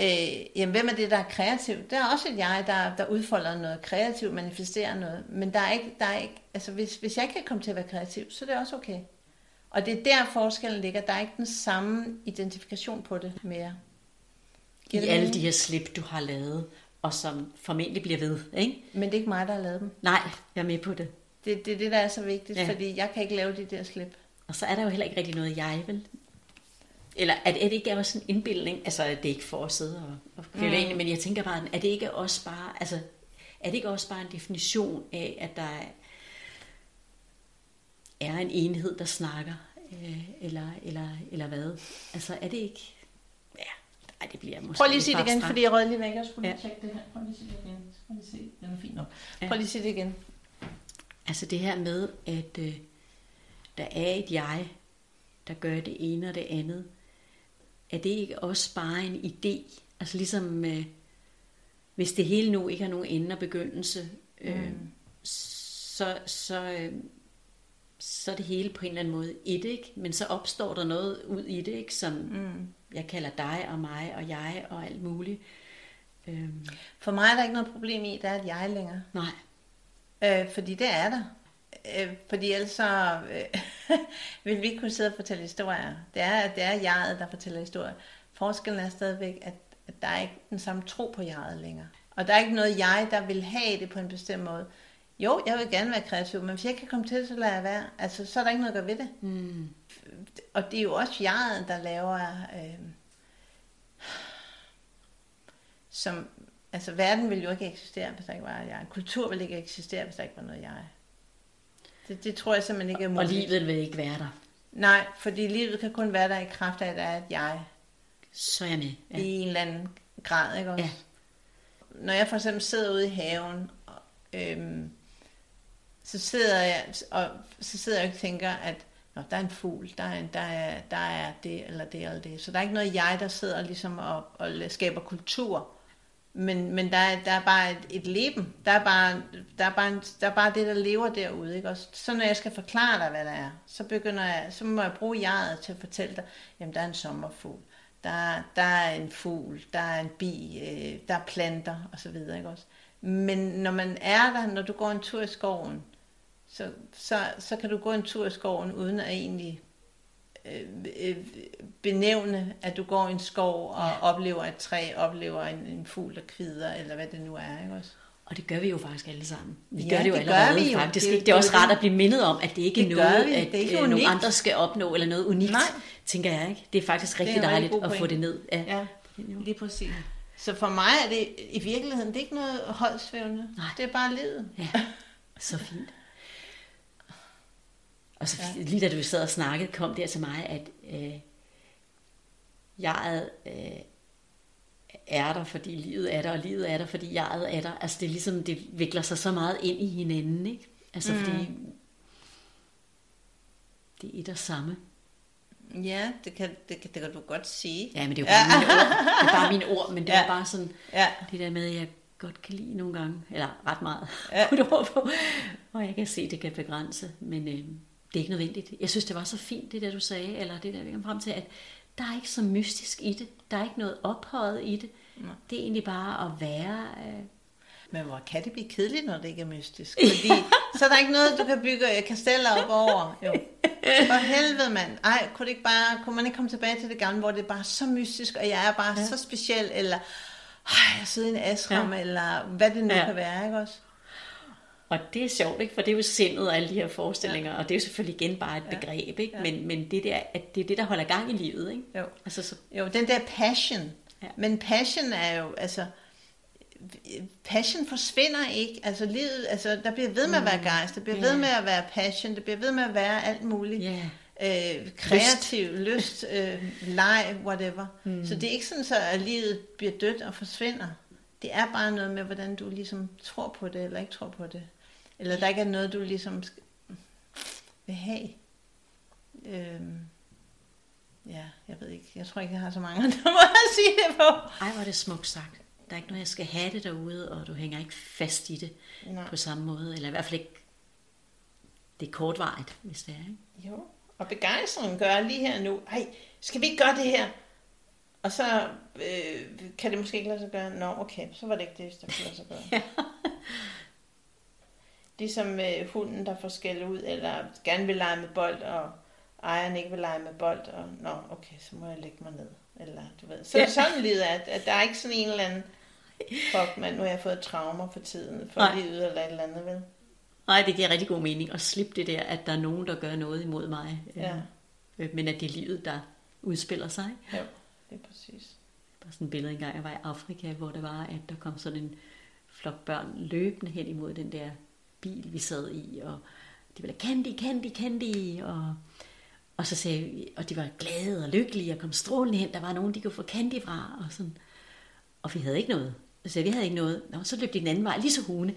øh, jamen, hvem er det, der er kreativ? Det er også et jeg, der, der udfolder noget kreativt, manifesterer noget. Men der er ikke, der er ikke, altså hvis, hvis jeg ikke kan komme til at være kreativ, så er det også okay. Og det er der forskellen ligger. Der er ikke den samme identifikation på det mere. I det alle de her slip, du har lavet, og som formentlig bliver ved, ikke? Men det er ikke mig, der har lavet dem. Nej, jeg er med på det. Det, det er det, der er så vigtigt, ja. fordi jeg kan ikke lave de der slip. Og så er der jo heller ikke rigtig noget jeg, vel? Eller er det, er det ikke også en indbildning? Altså, det er ikke for at sidde og, og mm. ind, men jeg tænker bare, er det ikke også bare, altså, er det ikke også bare en definition af, at der er en enhed, der snakker? Øh, eller, eller, eller hvad? Altså, er det ikke... Ja, nej, det bliver måske Prøv lige at sige det igen, fordi jeg rød lige væk. Jeg skulle lige ja. tjekke det her. Prøv lige at sige det igen. Prøv lige at se. Den er fin nok. Prøv lige at sige det igen. Altså det her med, at øh, der er et jeg, der gør det ene og det andet, er det ikke også bare en idé? Altså ligesom, øh, hvis det hele nu ikke har nogen ende og begyndelse, øh, mm. så, så, øh, så er det hele på en eller anden måde et, ikke? Men så opstår der noget ud i det, ikke? Som mm. jeg kalder dig og mig og jeg og alt muligt. Øh. For mig er der ikke noget problem i, at der er et jeg længere. Nej. Øh, fordi det er der. Øh, fordi ellers så øh, vil vi ikke kunne sidde og fortælle historier. Det er, det er jeget, der fortæller historier. Forskellen er stadigvæk, at, at der er ikke den samme tro på jeget længere. Og der er ikke noget jeg, der vil have det på en bestemt måde. Jo, jeg vil gerne være kreativ, men hvis jeg kan komme til det, så lader jeg være. Altså, så er der ikke noget at gøre ved det. Mm. Og det er jo også jeget, der laver... Øh, som, altså, verden ville jo ikke eksistere, hvis der ikke var jeg. Kultur ville ikke eksistere, hvis der ikke var noget jeg. Det, det tror jeg simpelthen ikke er muligt. Og livet vil ikke være der. Nej, fordi livet kan kun være der i kraft af, at der er et jeg. Så er jeg med. Ja. I en eller anden grad, ikke også? Ja. Når jeg for eksempel sidder ude i haven, øhm, så sidder jeg og så sidder jeg og tænker, at Nå, der er en fugl, der er, en, der, er, der er det eller det eller det. Så der er ikke noget jeg, der sidder ligesom og, og skaber kultur. Men, men der, er, der er bare et, et leben. Der er, bare, der, er bare en, der er bare det, der lever derude. Ikke? Og så når jeg skal forklare dig, hvad der er, så, begynder jeg, så må jeg bruge jeget til at fortælle dig, jamen der er en sommerfugl, der, der er en fugl, der er en bi, øh, der er planter osv. Ikke også? Men når man er der, når du går en tur i skoven, så, så, så kan du gå en tur i skoven uden at egentlig øh, øh, benævne, at du går i en skov og ja. oplever et træ, oplever en, en fugl, der kvider, eller hvad det nu er, ikke også? Og det gør vi jo faktisk alle sammen. Vi ja, gør det jo det allerede vi jo. faktisk. Det, det, det er også rart at blive mindet om, at det ikke er noget, at det er ikke øh, nogle andre skal opnå, eller noget unikt, Nej. tænker jeg ikke. Det er faktisk rigtig er dejligt at få det ned. Ja, ja lige præcis. Så for mig er det i virkeligheden, det er ikke noget holdsvævende. Nej. Det er bare livet. Ja, så fint. Og så ja. lige da du sad og snakkede, kom det til mig, at øh, jeg øh, er der, fordi livet er der, og livet er der, fordi jeg er der. Altså det er ligesom, det vikler sig så meget ind i hinanden, ikke? Altså mm. fordi det er et og samme. Ja, det kan, det, kan, det kan du godt sige. Ja, men det er jo bare ja. mine ord. Det er bare mine ord, men det ja. er bare sådan, ja. det der med, at jeg godt kan lide nogle gange, eller ret meget, ja. på, og jeg kan se, at det kan begrænse, men øh, det er ikke nødvendigt. Jeg synes, det var så fint, det der du sagde, eller det der, vi kom frem til, at der er ikke så mystisk i det. Der er ikke noget ophøjet i det. Nej. Det er egentlig bare at være... Øh... Men hvor kan det blive kedeligt, når det ikke er mystisk? Fordi så er der ikke noget, du kan bygge kasteller op over. Jo. For helvede, mand. Ej, kunne, det ikke bare, kunne man ikke komme tilbage til det gamle, hvor det er bare så mystisk, og jeg er bare ja. så speciel, eller ej, jeg sidder i en asram, ja. eller hvad det nu ja. kan være, ikke også? Og det er sjovt, ikke? For det er jo sindet og alle de her forestillinger, ja. og det er jo selvfølgelig igen bare et Ja. begreb, ikke? Ja. Men, men det der, at det er det, der holder gang i livet, ikke? Jo. Altså, så, Jo, den der passion. Ja. Men passion er jo, altså, passion forsvinder ikke. Altså livet, altså der bliver ved med at være gejst, der bliver Ja. ved med at være passion, der bliver ved med at være alt muligt. ja. Øh, kreativ, lyst, øh, leg, whatever. Mm. Så det er ikke sådan, så at livet bliver dødt og forsvinder. Det er bare noget med, hvordan du ligesom tror på det, eller ikke tror på det. Eller der ikke er noget, du ligesom vil have. Øhm, ja, jeg ved ikke. Jeg tror ikke, jeg har så mange andre måder at sige det på. Ej, hvor er det smukt sagt. Der er ikke noget, jeg skal have det derude, og du hænger ikke fast i det Nej. på samme måde. Eller i hvert fald ikke, det er kortvarigt, hvis det er, ikke? Jo, og begejstringen gør lige her nu, ej, skal vi ikke gøre det her? Og så øh, kan det måske ikke lade sig gøre. Nå, okay, så var det ikke det, der kunne lade sig gøre. Ligesom øh, hunden, der får skæld ud, eller gerne vil lege med bold, og ejeren ikke vil lege med bold, og nå, okay, så må jeg lægge mig ned. Eller, du ved. Så det sådan livet, at, at der er ikke sådan en eller anden, fuck man, nu har jeg fået traumer for tiden, for Nej. livet, eller et eller andet, vel? Nej, det giver rigtig god mening at slippe det der, at der er nogen, der gør noget imod mig. Ja. Øh, Men at det er livet, der udspiller sig. Jo, det er præcis. Bare sådan et billede engang, jeg var i Afrika, hvor det var, at der kom sådan en flok børn løbende hen imod den der bil, vi sad i, og de have candy, candy, candy, og, og så sagde vi, og de var glade og lykkelige, og kom strålende hen, der var nogen, de kunne få candy fra, og sådan. Og vi havde ikke noget. Så vi havde ikke noget. Nå, så løb de den anden vej, lige så hune.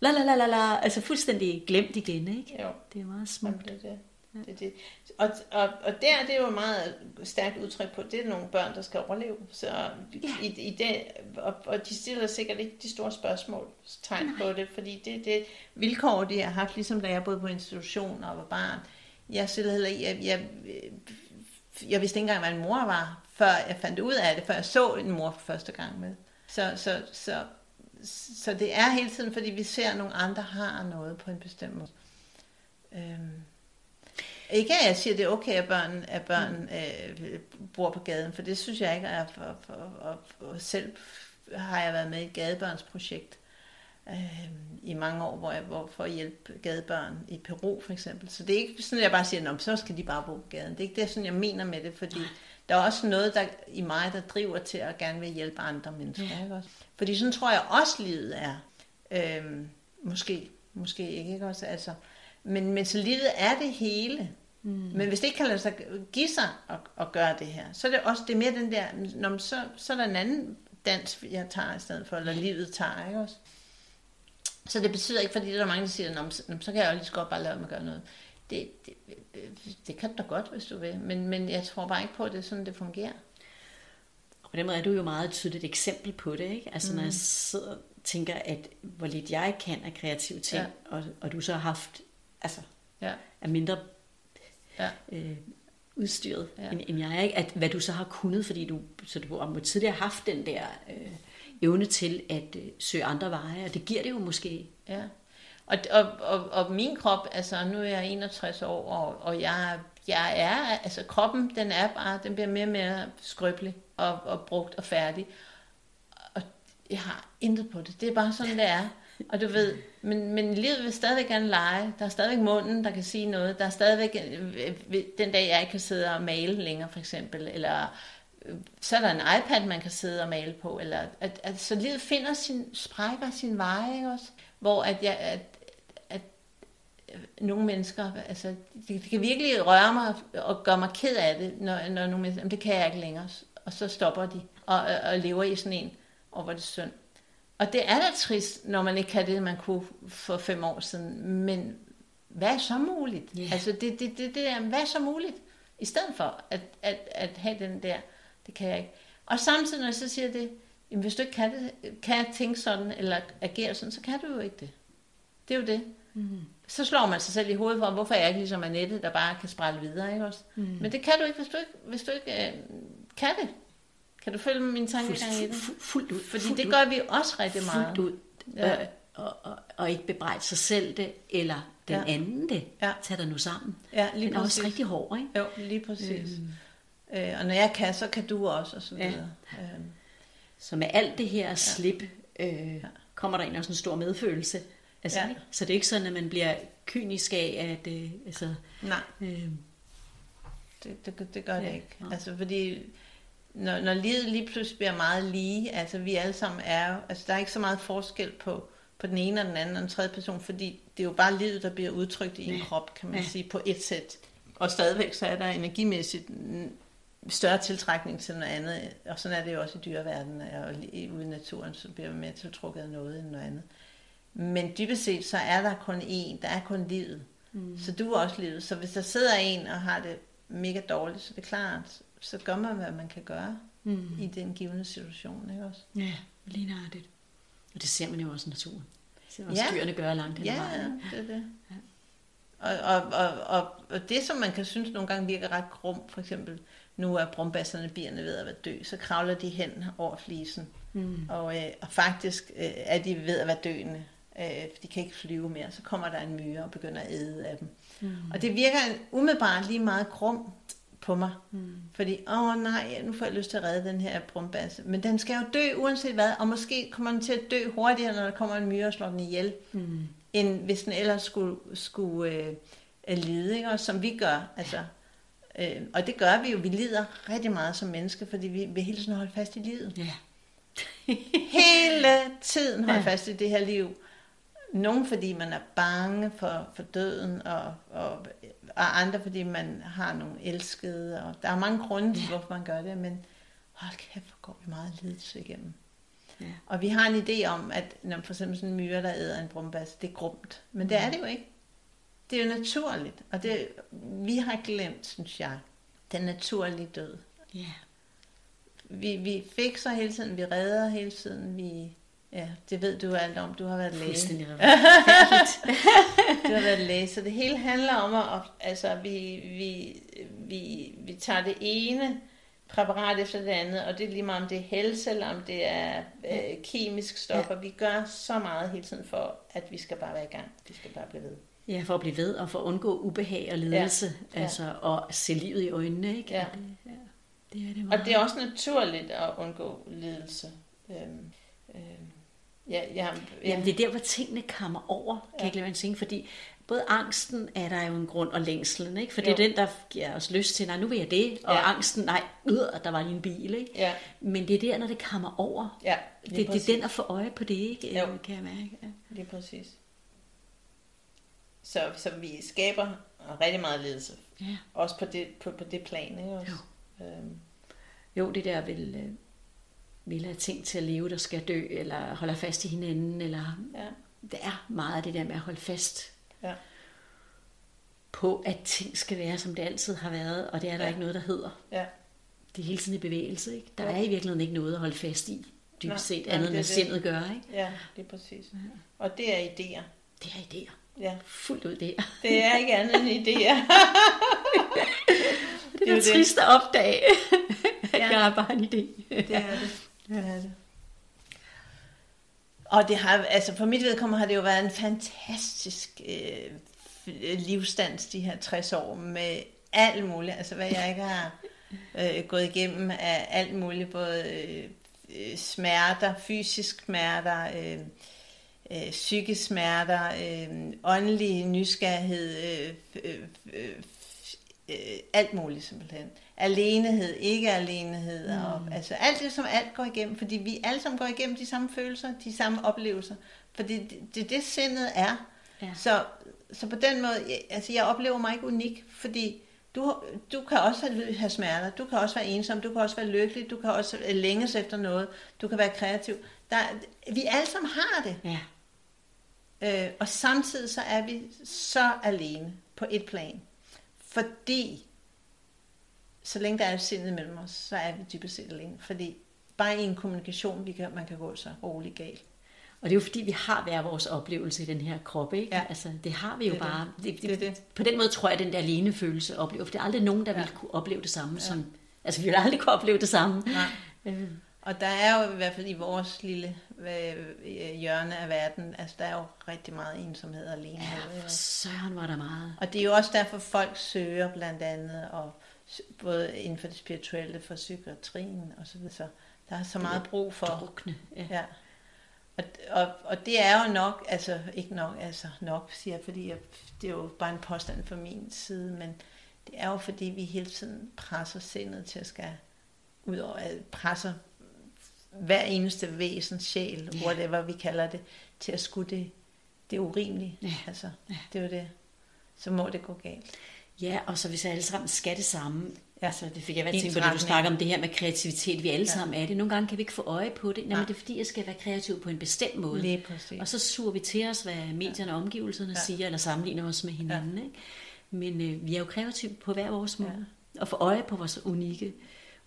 La la la la la, altså fuldstændig glemt igen, ikke? Jo. Det er meget smukt. det, det. Det, er det. Og, og, og der det er jo meget stærkt udtryk på, det er nogle børn, der skal overleve. Så Ja. i, i det, og, og de stiller sikkert ikke de store spørgsmål tegn på det, fordi det er det vilkår, de har haft, ligesom da jeg boede på institution og var barn. Jeg, stillede heller, jeg, jeg, jeg vidste ikke engang, hvad en mor var, før jeg fandt ud af det, før jeg så en mor for første gang med. Så, så, så, så det er hele tiden, fordi vi ser, at nogle andre har noget på en bestemt måde. Øhm. Ikke at jeg siger, at det er okay, at børn, at børn øh, bor på gaden, for det synes jeg ikke er for, for, for, for selv har jeg været med i et gadebørnsprojekt øh, i mange år, hvor jeg hvor for at hjælpe gadebørn i Peru for eksempel. Så det er ikke sådan, at jeg bare siger, at så skal de bare bo på gaden. Det er ikke det, sådan, jeg mener med det, fordi der er også noget der, i mig, der driver til at gerne vil hjælpe andre mennesker. Ja. Ikke også? Fordi sådan tror jeg også, livet er. Øh, måske, måske ikke, ikke også? Altså, men, men så livet er det hele. Mm. Men hvis det ikke kan lade sig give sig at, at gøre det her, så er det også det er mere den der, når så, så er der en anden dans, jeg tager i stedet for, eller livet tager, ikke også? Så det betyder ikke, fordi der er mange, der siger, "Nå, men så, kan jeg jo lige så godt bare lade mig at gøre noget. Det, det, det kan du da godt, hvis du vil, men, men jeg tror bare ikke på, at det er sådan, det fungerer. Og på den måde er du jo meget et tydeligt eksempel på det, ikke? Altså mm. når jeg sidder og tænker, at hvor lidt jeg kan af kreative ting, Ja. og, og du så har haft, altså Ja, er mindre ja, øh, udstyret, Ja. end, end jeg er, ikke? At hvad du så har kunnet, fordi du, så du har tidligere haft den der øh, evne til at øh, søge andre veje, og det giver det jo måske. ja. Og, og, og, og min krop, altså nu er jeg 61 år, og, og jeg, jeg er, altså kroppen, den er bare, den bliver mere og mere skrøbelig og, og brugt og færdig. Og jeg har intet på det. Det er bare sådan, det er. Og du ved, men, men livet vil stadigvæk gerne lege. Der er stadigvæk munden, der kan sige noget. Der er stadigvæk øh, øh, den dag, jeg ikke kan sidde og male længere, for eksempel. Eller øh, så er der en iPad, man kan sidde og male på. Eller, at, at, så livet finder sin, sprækker sin veje, ikke også? Hvor at jeg, at, at at nogle mennesker, altså, det, det kan virkelig røre mig og gøre mig ked af det, når, når nogle mennesker, "Jamen, det kan jeg ikke længere. Og så stopper de og, og, og lever i sådan en, og hvor det er synd. Og det er da trist, når man ikke kan det, man kunne for fem år siden. Men hvad er så muligt? Ja. Altså det, det, det, det der, hvad er så muligt? I stedet for at, at, at have den der, det kan jeg ikke. Og samtidig, når jeg så siger det, jamen hvis du ikke kan, det, kan tænke sådan, eller agere sådan, så kan du jo ikke det. Det er jo det. Mm. Så slår man sig selv i hovedet for, hvorfor er jeg ikke ligesom Annette, der bare kan sprælle videre, ikke også? Mm. Men det kan du ikke, hvis du ikke, hvis du ikke øh, kan det. Kan du følge min tankegang i det? fuld, fuldt ud. Fordi fuldt det gør vi også rigtig meget. fuldt ud. Ja. Ja. Øh, og, og, og ikke bebrejde sig selv det, eller den Ja. ja. anden det. Ja. Tag dig nu sammen. Ja, lige Den er præcis. også rigtig hård, ikke? Jo, lige præcis. Mm. Øh, og når jeg kan, så kan du også, og så Ja. videre. Øhm, Så med alt det her slip, øh, kommer der egentlig også en stor medfølelse. Altså, Ja. ja. Så det er ikke sådan, at man bliver kynisk af, at øh, altså, Nej, øh, det, det, det gør det Ja, ikke. nej. Altså fordi, når, når livet lige pludselig bliver meget lige, altså vi alle sammen er jo, altså der er ikke så meget forskel på, på den ene og den anden og den tredje person, fordi det er jo bare livet, der bliver udtrykt i en Ja. krop, kan man Ja. sige, på et sæt. Og stadigvæk så er der energimæssigt en større tiltrækning til noget andet, og sådan er det jo også i dyreverdenen, og ude i naturen, så bliver man mere tiltrukket af noget end noget andet. Men dybest set, så er der kun én, der er kun livet. Mm. Så du er også livet. Så hvis der sidder en og har det mega dårligt, så er det klart, så gør man, hvad man kan gøre mm. i den givende situation, ikke også? ja, lige nøjagtigt. Og det ser man jo også i naturen. Det ser også Ja. dyrene gøre langt hen Ja, vejen. det er det. Og, og, og, og, og det, som man kan synes nogle gange virker ret grum, for eksempel, nu er brumbasserne bierne ved at være dø, så kravler de hen over flisen, Mm. og, øh, og faktisk øh, er de ved at være døende, øh, for de kan ikke flyve mere. Så kommer der en myre og begynder at æde af dem. Mm. Og det virker umiddelbart lige meget grumt på mig, Mm. fordi, åh nej, nu får jeg lyst til at redde den her brumbasse. Men den skal jo dø uanset hvad, og måske kommer den til at dø hurtigere, når der kommer en myre og slår den ihjel, Mm. end hvis den ellers skulle, skulle øh, øh, lide, ikke? Og som vi gør. Altså, øh, og det gør vi jo, vi lider rigtig meget som mennesker, fordi vi vil hele tiden holde fast i livet. Ja. Hele tiden holde Ja. fast i det her liv. Nogle fordi man er bange for, for døden, og, og, og andre fordi man har nogle elskede. Og der er mange grunde til, Ja. hvorfor man gør det, men hold kæft, hvor går vi meget lidelse igennem. Ja. Og vi har en idé om, at når for eksempel sådan en myre, der æder en brumbas, det er grumt. Men det er det jo ikke. Det er jo naturligt. Og det, vi har glemt, synes jeg, den naturlige død. Ja. Vi, vi fikser hele tiden, vi redder hele tiden, vi... Ja, det ved du alt om. Du har været læge. Fuldstændig. Du har været læge, så det hele handler om, at altså, vi, vi, vi, vi tager det ene præparat efter det andet, og det er lige meget om det er helse, eller om det er øh, kemisk stoffer. Ja. Vi gør så meget hele tiden for, at vi skal bare være i gang. Vi skal bare blive ved. Ja, for at blive ved, og for at undgå ubehag og lidelse. Ja. Ja. Altså, og se livet i øjnene, ikke? Ja. Og Det, ja. det er det Og meget. det er også naturligt at undgå lidelse. Øhm, øhm, ja, ja, ja. Jamen, det er der, hvor tingene kommer over, kan Ja. jeg ikke lade tænke, fordi både angsten er der jo en grund, og længslen, ikke? For det er Jo. den, der giver os lyst til, nej, nu vil jeg det, og Ja. angsten, nej, ud, og der var lige en bil, ikke? ja, Men det er der, når det kommer over, ja, det, lige det er den at få øje på det, ikke? Jo. Øh, Kan jeg mærke. Ja. Lige præcis. Så, så vi skaber rigtig meget lidelse. ja. Også på det, på, på det plan, ikke også? Øhm, Jo, det der vil, øh, vil have ting til at leve, der skal dø, eller holder fast i hinanden, eller ja, det er meget af det der med at holde fast ja, på, at ting skal være, som det altid har været, og det er der Ja. ikke noget, der hedder. ja, Det er hele tiden i bevægelse, ikke? Der Jo. er i virkeligheden ikke noget at holde fast i, Nej, dybest set, nej, andet det end er det. sindet gør, ikke? ja, lige præcis. Og det er idéer. Det er idéer. Ja, Fuldt ud idéer. det er ikke andet end idéer. Det, er er jo da det. trist at opdage, at Ja. jeg er bare en idé. Det er det. Det er det. Og det har, altså for mit vedkommende har det jo været en fantastisk øh, livsstans de her 60 år med alt muligt, altså hvad jeg ikke har øh, gået igennem af alt muligt, både øh, øh, smerter, fysisk smerter, øh, øh, psykisk smerter, øh, åndelig nysgerrighed, øh, øh, øh øh, øh, alt muligt simpelthen. Alenehed, ikke alenehed, mm. og, altså alt det, som alt går igennem, fordi vi alle sammen går igennem de samme følelser, de samme oplevelser, fordi det det, er det sindet er. Ja. Så, så på den måde, jeg, altså jeg oplever mig ikke unik, fordi du, du kan også have, have smerter, du kan også være ensom, du kan også være lykkelig, du kan også længes efter noget, du kan være kreativ. Der, vi alle sammen har det. Ja. Øh, og samtidig så er vi så alene på et plan. Fordi, så længe der er sindet mellem os, så er vi dybest set alene. Fordi bare i en kommunikation, vi kan, man kan gå så roligt galt. Og det er jo fordi, vi har hver vores oplevelse i den her krop, ikke? Ja. Altså, det har vi jo Det er det. bare. Det, Det er det. På den måde tror jeg, at den der alene følelse oplever, for det er aldrig nogen, der Ja. vil kunne opleve det samme som... Altså, vi vil aldrig kunne opleve det samme. Nej. Øh, Og der er jo i hvert fald i vores lille øh, hjørne af verden, altså der er jo rigtig meget ensomhed og alenehed. Ja, for søren var der meget. Og det er jo også derfor, folk søger blandt andet, og både inden for det spirituelle, for psykiatrien og så videre. Så der er så meget brug for... Drukne. Ja. Ja. Og, og, og det er jo nok, altså ikke nok, altså nok, siger jeg, fordi jeg, det er jo bare en påstand fra min side, men det er jo fordi, vi hele tiden presser sindet til at skal, ud over presser hver eneste væsen, sjæl, Ja. whatever vi kalder det, til at skulle det, det urimeligt. Ja. Altså, Ja. det er jo det. Så må det gå galt. Ja, og så hvis alle sammen skal det samme. Ja. Altså, det fik jeg været tænkt på, da du snakker om det her med kreativitet. Vi alle Ja. sammen er det. Nogle gange kan vi ikke få øje på det. Nej, Nej. men det er fordi, jeg skal være kreativ på en bestemt måde. Lige præcis. Og så suger vi til os, hvad medierne og omgivelserne ja. Ja. siger, eller sammenligner os med hinanden. Ja. Ikke? Men øh, vi er jo kreative på hver vores måde. Ja. Og få øje på vores unikke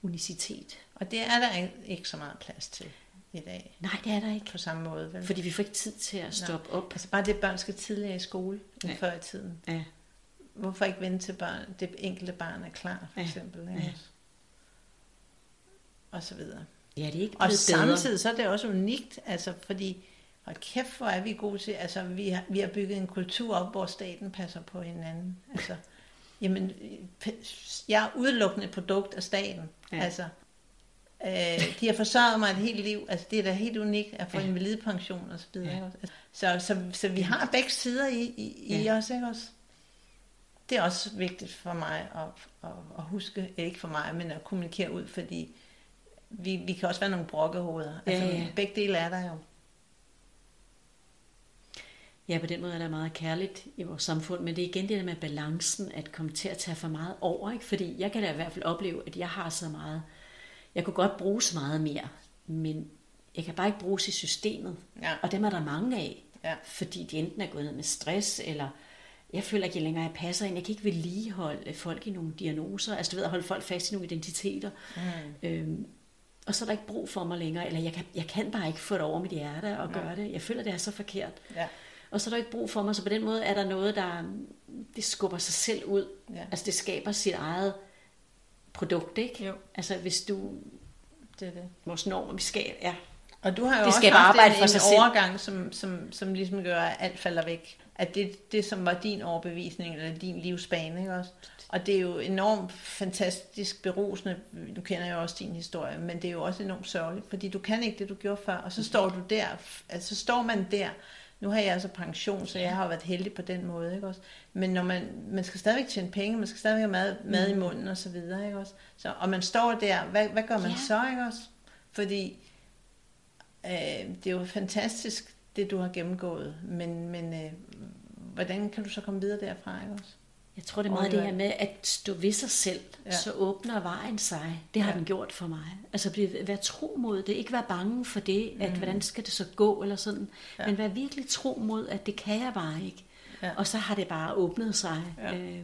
unicitet. Og det er der ikke- så meget plads til i dag. Nej, det er der ikke. På samme måde, vel? Fordi vi får ikke tid til at stoppe op. Altså bare det, at børn skal tidligere i skole end Ja. før i tiden. Ja. Hvorfor ikke vente til børn, det enkelte barn er klar, for Ja. eksempel. Ja. Og så videre. ja, det er ikke Og bedre. samtidig så er det også unikt, altså fordi, hold kæft, hvor er vi gode til, altså vi har, vi har bygget en kultur op, hvor staten passer på hinanden. Altså, jamen, jeg er udelukkende et produkt af staten. Ja. Ja. Altså, øh, de har forsørget mig et helt liv, altså det er da helt unikt at få Ja. ja. invalidepension og så videre. Ja. Ja. Så, så, så vi har begge sider i, i, i Ja. os, ikke også? Det er også vigtigt for mig at, at, at huske, ikke for mig, men at kommunikere ud, fordi vi, vi kan også være nogle brokkehoveder. Ja, Altså, ja. begge dele er der jo. Ja, på den måde er der meget kærligt i vores samfund, men det er igen det der med balancen, at komme til at tage for meget over, ikke? Fordi jeg kan da i hvert fald opleve, at jeg har så meget, jeg kunne godt bruge så meget mere, men jeg kan bare ikke bruges i systemet. Ja. Og dem er der mange af, Ja. fordi de enten er gået ned med stress, eller jeg føler ikke længere, jeg passer ind. Jeg kan ikke vedligeholde folk i nogle diagnoser, altså du ved, at holde folk fast i nogle identiteter. Mm. Øhm, og så er der ikke brug for mig længere, eller jeg kan, jeg kan bare ikke få det over mit hjerte og gøre det. Jeg føler, det er så forkert. Ja. Og så er der ikke brug for mig, så på den måde er der noget, der det skubber sig selv ud. Ja. Altså det skaber sit eget produkt, ikke? Jo. Altså hvis du, Det er det. vores normer, vi skal, ja. Og du har jo Det også haft arbejde en, for en sig selv. overgang, som, som, som ligesom gør, at alt falder væk. At det, det, som var din overbevisning, eller din livsbane, ikke også? Og det er jo enormt fantastisk berusende. Nu kender jeg jo også din historie, men det er jo også enormt sørgeligt, fordi du kan ikke det, du gjorde før. Og så står du der, altså så står man der. Nu har jeg altså pension, så jeg har været heldig på den måde, ikke også? Men når man, man skal stadigvæk tjene penge, man skal stadigvæk have mad, mad i munden og så videre, ikke også? Så, og man står der, hvad, hvad gør man Ja. så, ikke også? Fordi øh, det er jo fantastisk, det du har gennemgået, men, men øh, hvordan kan du så komme videre derfra, ikke også? Jeg tror, det er meget Oj, det her med at stå ved sig selv, ja. Så åbner vejen sig. Det har ja. Den gjort for mig. Altså blive, være tro mod det. Ikke være bange for det, at hvordan skal det så gå, eller sådan. Ja. Men være virkelig tro mod, at det kan jeg bare ikke. Ja. Og så har det bare åbnet sig, Ja. øh,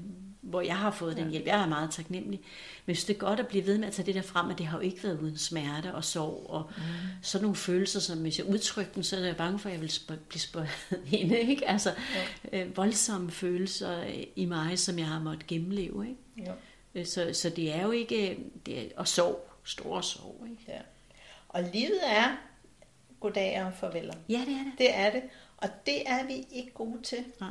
hvor jeg har fået den hjælp. Jeg er meget taknemmelig. Men jeg synes, det er godt at blive ved med at tage det der frem, at det har jo ikke været uden smerte og sorg, og mm. sådan nogle følelser, som hvis jeg udtrykker dem, så er jeg bange for, at jeg vil sp- blive spurgt inde. Ikke? Altså øh, voldsomme følelser øh, i mig, som jeg har måttet gennemleve. Ikke? Jo. Øh, Så, så det er jo ikke... Det er, og sorg. Stor sorg. Ikke? Ja. Og livet er goddag og farveler. Ja, det er det. Det er det. Og det er vi ikke gode til. Nej.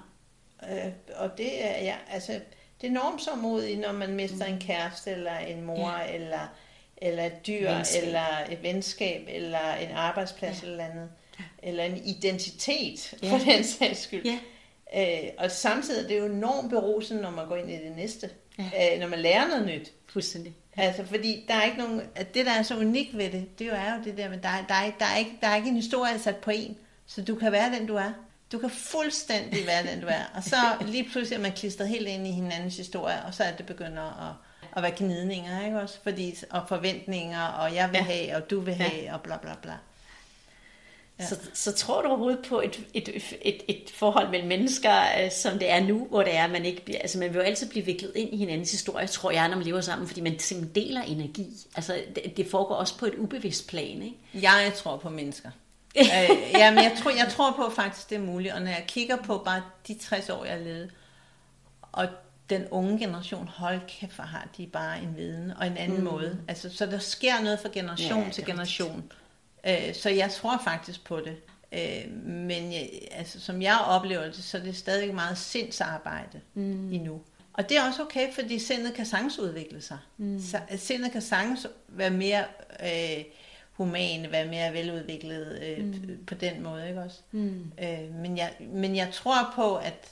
Øh, og det er, ja, altså, det er enormt så modigt, når man mister en kæreste, eller en mor, ja. eller, eller et dyr, Venskab. eller et venskab, eller en arbejdsplads, ja. eller andet. Eller en identitet, Ja. for den sags skyld. Ja. Øh, og samtidig er det jo enormt berusende, når man går ind i det næste. Ja. Øh, når man lærer noget nyt. Fuldstændig. Altså, fordi der er ikke nogen, at det der er så unikt ved det, det er jo det der, der, er- der, er, der, er ikke, der er ikke en historie sat på en, så du kan være den, du er. Du kan fuldstændig være den, du er. Og så lige pludselig er man klistret helt ind i hinandens historie, og så er det begynder at, at være gnidninger, ikke også? Fordi, og forventninger, og jeg vil Ja. have, og du vil Ja. have, og bla bla bla. Ja. Så, så tror du overhovedet på et, et, et, et forhold mellem mennesker, øh, som det er nu, hvor det er, man ikke bliver, altså man vil jo altid blive viklet ind i hinandens historie, tror jeg, når man lever sammen, fordi man simpelthen deler energi. Altså det, det foregår også på et ubevidst plan, ikke? Jeg tror på mennesker. Øh, jamen, jeg tror, jeg tror på faktisk, det er muligt. Og når jeg kigger på bare de 60 år, jeg levet, og den unge generation, hold kæft, hvor har de bare en viden og en anden mm. måde. Altså, så der sker noget fra generation Ja, til er generation. Øh, så jeg tror faktisk på det. Øh, men jeg, altså, som jeg oplever det, så er det stadig meget sindsarbejde mm. endnu. Og det er også okay, fordi sindet kan sagtens udvikle sig. Mm. Sindet kan sagtens være mere øh, humane, være mere veludviklet øh, mm. på den måde, ikke også? Mm. Øh, men, jeg, men jeg tror på, at,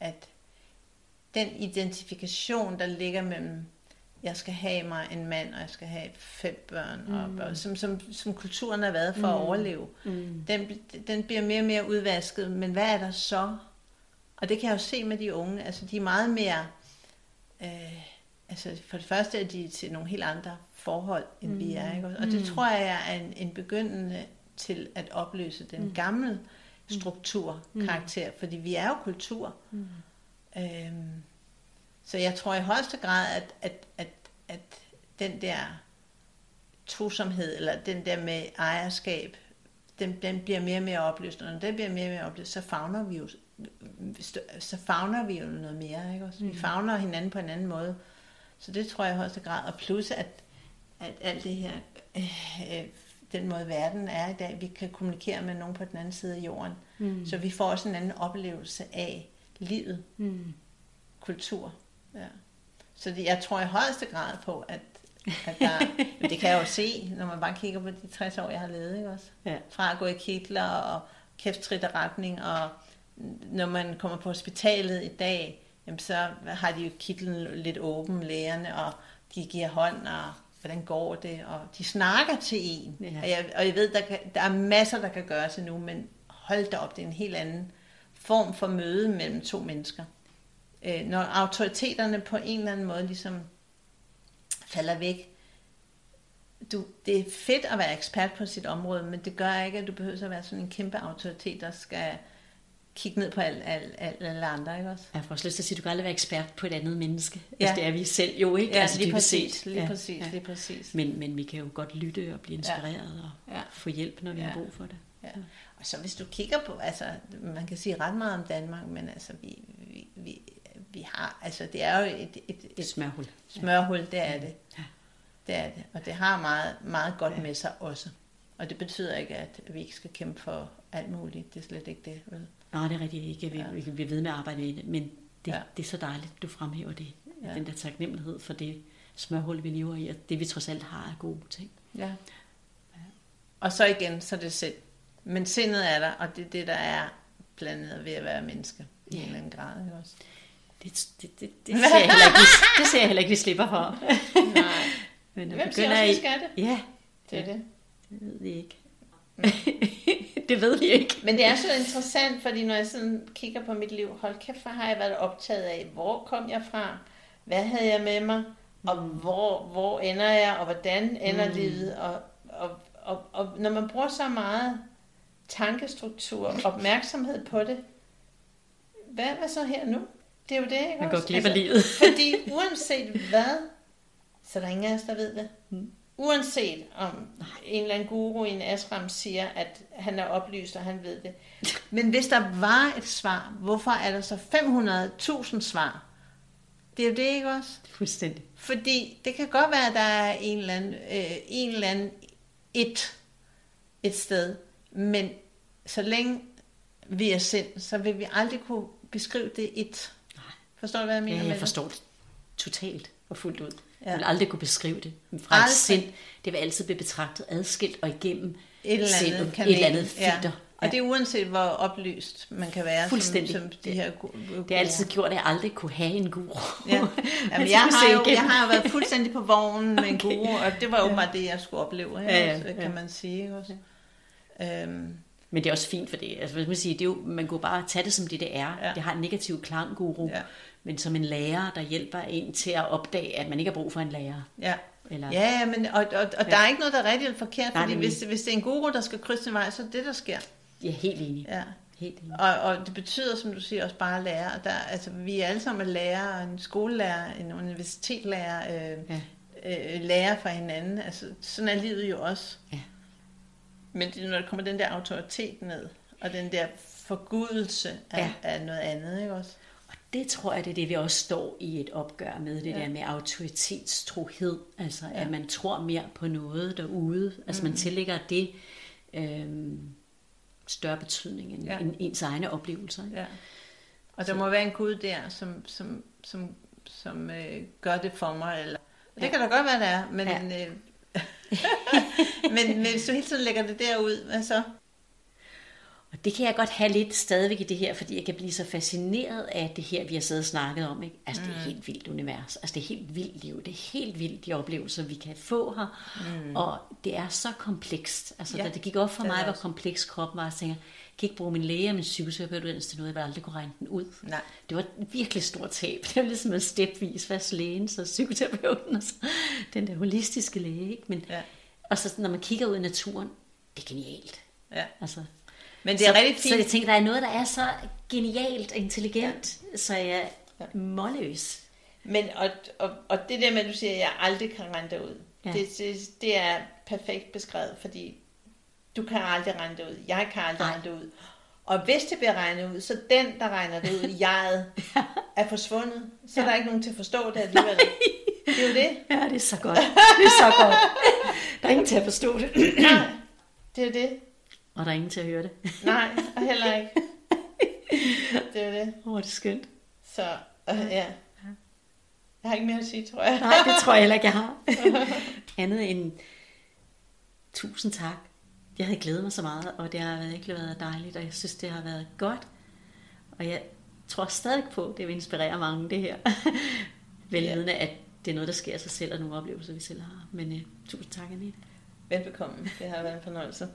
at den identifikation, der ligger mellem, jeg skal have mig en mand, og jeg skal have fem børn, mm. og, og som, som, som kulturen har været for mm. at overleve, Mm. den, den bliver mere og mere udvasket. Men hvad er der så? Og det kan jeg jo se med de unge. Altså, de er meget mere... Øh, altså, for det første er de til nogle helt andre forhold, end mm. vi er. Ikke? Og det Mm. tror jeg er en, en begyndende til at opløse den Mm. gamle struktur, Mm. karakter. Fordi vi er jo kultur. Mm. Øhm, så jeg tror i højeste grad, at, at, at, at den der tosomhed, eller den der med ejerskab, den, den bliver mere og mere opløst, og når den bliver mere og mere opløst, så fagner vi jo, så fagner vi jo noget mere, ikke også? Vi Mm. fagner hinanden på en anden måde. Så det tror jeg i højeste grad, og plus at, at alt det her, øh, den måde verden er i dag, vi kan kommunikere med nogen på den anden side af jorden, Mm. så vi får også en anden oplevelse af livet, Mm. kultur. Ja. Så det, jeg tror i højeste grad på, at, at der, men det kan jeg jo se, når man bare kigger på de 60 år, jeg har levet, ikke også? Ja. Fra at gå i kitler og kæft retning, og når man kommer på hospitalet i dag, jamen så har de jo kitlen lidt åben, lægerne, og de giver hånd, og hvordan går det, og de snakker til en. Ja. Og, jeg, og jeg ved, der, kan, der er masser, der kan gøres endnu, men hold da op, det er en helt anden form for møde mellem to mennesker. Øh, når autoriteterne på en eller anden måde ligesom falder væk. Du, det er fedt at være ekspert på sit område, men det gør ikke, at du behøver at være sådan en kæmpe autoritet, der skal kigge ned på alle, alle, alle, alle andre, ikke også? Jeg får også lyst til at sige, at du kan aldrig være ekspert på et andet menneske. Ja. Altså, det er vi selv jo ikke. Ja, altså, lige præcis, set. lige ja. præcis, Ja. lige præcis. Men, men vi kan jo godt lytte og blive inspireret og Ja. få hjælp, når vi Ja. har brug for det. Ja. Og så hvis du kigger på, altså man kan sige ret meget om Danmark, men altså vi, vi, vi, vi har, altså det er jo et, et, Et smørhul. smørhul, det er det. Ja. Det er det, og det har meget, meget godt med sig også. Og det betyder ikke, at vi ikke skal kæmpe for alt muligt. Det er slet ikke det, vel? Nej, det er rigtigt ikke. Vi, Ja. vi kan blive ved med at arbejde med det, men det, Ja. det er så dejligt, du fremhæver det. Ja. Ja. Den der taknemmelighed for det smørhul, vi lever i, og det vi trods alt har af gode ting. Ja. Og så igen, så er det sind. Men sindet er der, og det er det, der er blandet ved at være menneske i Ja. en eller anden grad. Ikke også? Det, det, det, det, ser jeg heller ikke, vi- det ser jeg heller ikke, vi slipper for. Nej, Men Hvem siger også, vi skal det? Ja, det er det. det ved vi ikke. det ved vi ikke. Men det er så interessant, fordi når jeg sådan kigger på mit liv, hold kæft, hvor har jeg været optaget af, hvor kom jeg fra, hvad havde jeg med mig, og hvor, hvor ender jeg, og hvordan ender Mm. livet, og, og, og, og når man bruger så meget tankestruktur, opmærksomhed på det, hvad, hvad så her nu? Det er jo det, ikke Man går glip af livet. Fordi uanset hvad, så er der ingen af os, der ved det. Mm. Uanset om en eller anden guru i en ashram siger, at han er oplyst, og han ved det. Men hvis der var et svar, hvorfor er der så 500.000 svar? Det er jo det, ikke også? Fuldstændig. Fordi det kan godt være, at der er en eller anden, øh, en eller anden et, et sted, men så længe vi er sind, så vil vi aldrig kunne beskrive det et. Nej. Forstår du, hvad jeg mener Ja, jeg forstår det totalt og fuldt ud. Ja. Vil aldrig kunne beskrive det. Fra Aldrig. et sind, det vil altid blive betragtet adskilt og igennem et eller andet sindet. kanal. Et eller andet filter. Og det er uanset, hvor oplyst man kan være, som, Fuldstændig. som de her Det har altid gjort, at jeg aldrig kunne have en guru. Ja. Jamen, jeg, har jo, jeg har jo været fuldstændig på vognen med en Okay. guru, og det var jo bare det, jeg skulle opleve? Ja, ja, Også, kan ja. man sige. Også? Øhm, Men det er også fint for det. Altså, man, siger, det er jo, man kunne bare tage det som det, det er. Ja. Det har en negativ klang, guru. Ja. Men som en lærer, der hjælper en til at opdage, at man ikke har brug for en lærer. ja. Eller, Ja, ja, men, og, og, og der er ikke noget, der er rigtigt eller forkert, Nej, fordi nemlig. hvis, hvis det er en guru, der skal krydse sin vej, så er det der sker. Er helt enig. Ja. Helt enig. Og, og det betyder, som du siger, også bare lærer. Der, altså, vi er alle sammen lærere, en skolelærer, en universitetslærer, øh, Ja. øh, lærer for hinanden. Altså, sådan er livet jo også. Ja. Men det, når der kommer den der autoritet ned, og den der forgudelse af, Ja. af noget andet, ikke også? Det tror jeg, det er det, vi også står i et opgør med, det Ja. der med autoritetstrohed. Altså, Ja. at man tror mere på noget derude. Altså, man tillægger det øhm, større betydning end, Ja. end ens egne oplevelser. Ikke? Ja. Og der må være en Gud der, som, som, som, som øh, gør det for mig. Eller... Det Ja. kan da godt være, der er, men, Ja. øh, men, men hvis du hele tiden lægger det derud, hvad så? Og det kan jeg godt have lidt stadigvæk i det her, fordi jeg kan blive så fascineret af det her, vi har siddet og snakket om. Ikke? Altså, mm. det er helt vildt univers. Altså, det er helt vildt liv. Det er helt vildt de oplevelser, vi kan få her. Mm. Og det er så komplekst. Altså, ja, da det gik op for mig, hvor kompleks kroppen var, jeg tænker, jeg kan ikke bruge min læge og min psykoterapeut til noget, jeg vil aldrig kunne regne den ud. Nej. Det var et virkelig stort tab. Det var ligesom en stepvis, først lægen, så psykoterapeuten, og så den der holistiske læge. Ikke? Men, ja. Og så når man kigger ud i naturen, det er genialt. Ja. Altså, men det er så, rigtig fint. Så jeg tænker, der er noget, der er så genialt og intelligent, ja. så jeg er målløs. Men, og, og, og det der med, at du siger, at jeg aldrig kan regne det ud, ja. det, det, det er perfekt beskrevet, fordi du kan aldrig regne det ud. Jeg kan aldrig Nej. regne det ud. Og hvis det bliver regnet ud, så den, der regner det ud, jeget, er forsvundet. Så ja. er der ikke nogen til at forstå det alligevel. Det er jo det. Ja, det er så godt. Det er så godt. Der er ingen til at forstå det. Nej, det er det. Og der er ingen til at høre det. Nej, og heller ikke. Det er det. Åh, oh, det er skønt. Så, uh, ja. Jeg har ikke mere at sige, tror jeg. Nej, det tror jeg heller ikke, jeg har. Andet end tusind tak. Jeg havde glædet mig så meget, og det har virkelig været dejligt, og jeg synes, det har været godt. Og jeg tror stadig på, at det vil inspirere mange, det her. Velvidende, ja. at det er noget, der sker af sig selv, og nogle oplevelser, vi selv har. Men uh, tusind tak, Anita. Velbekomme. Det har været en fornøjelse.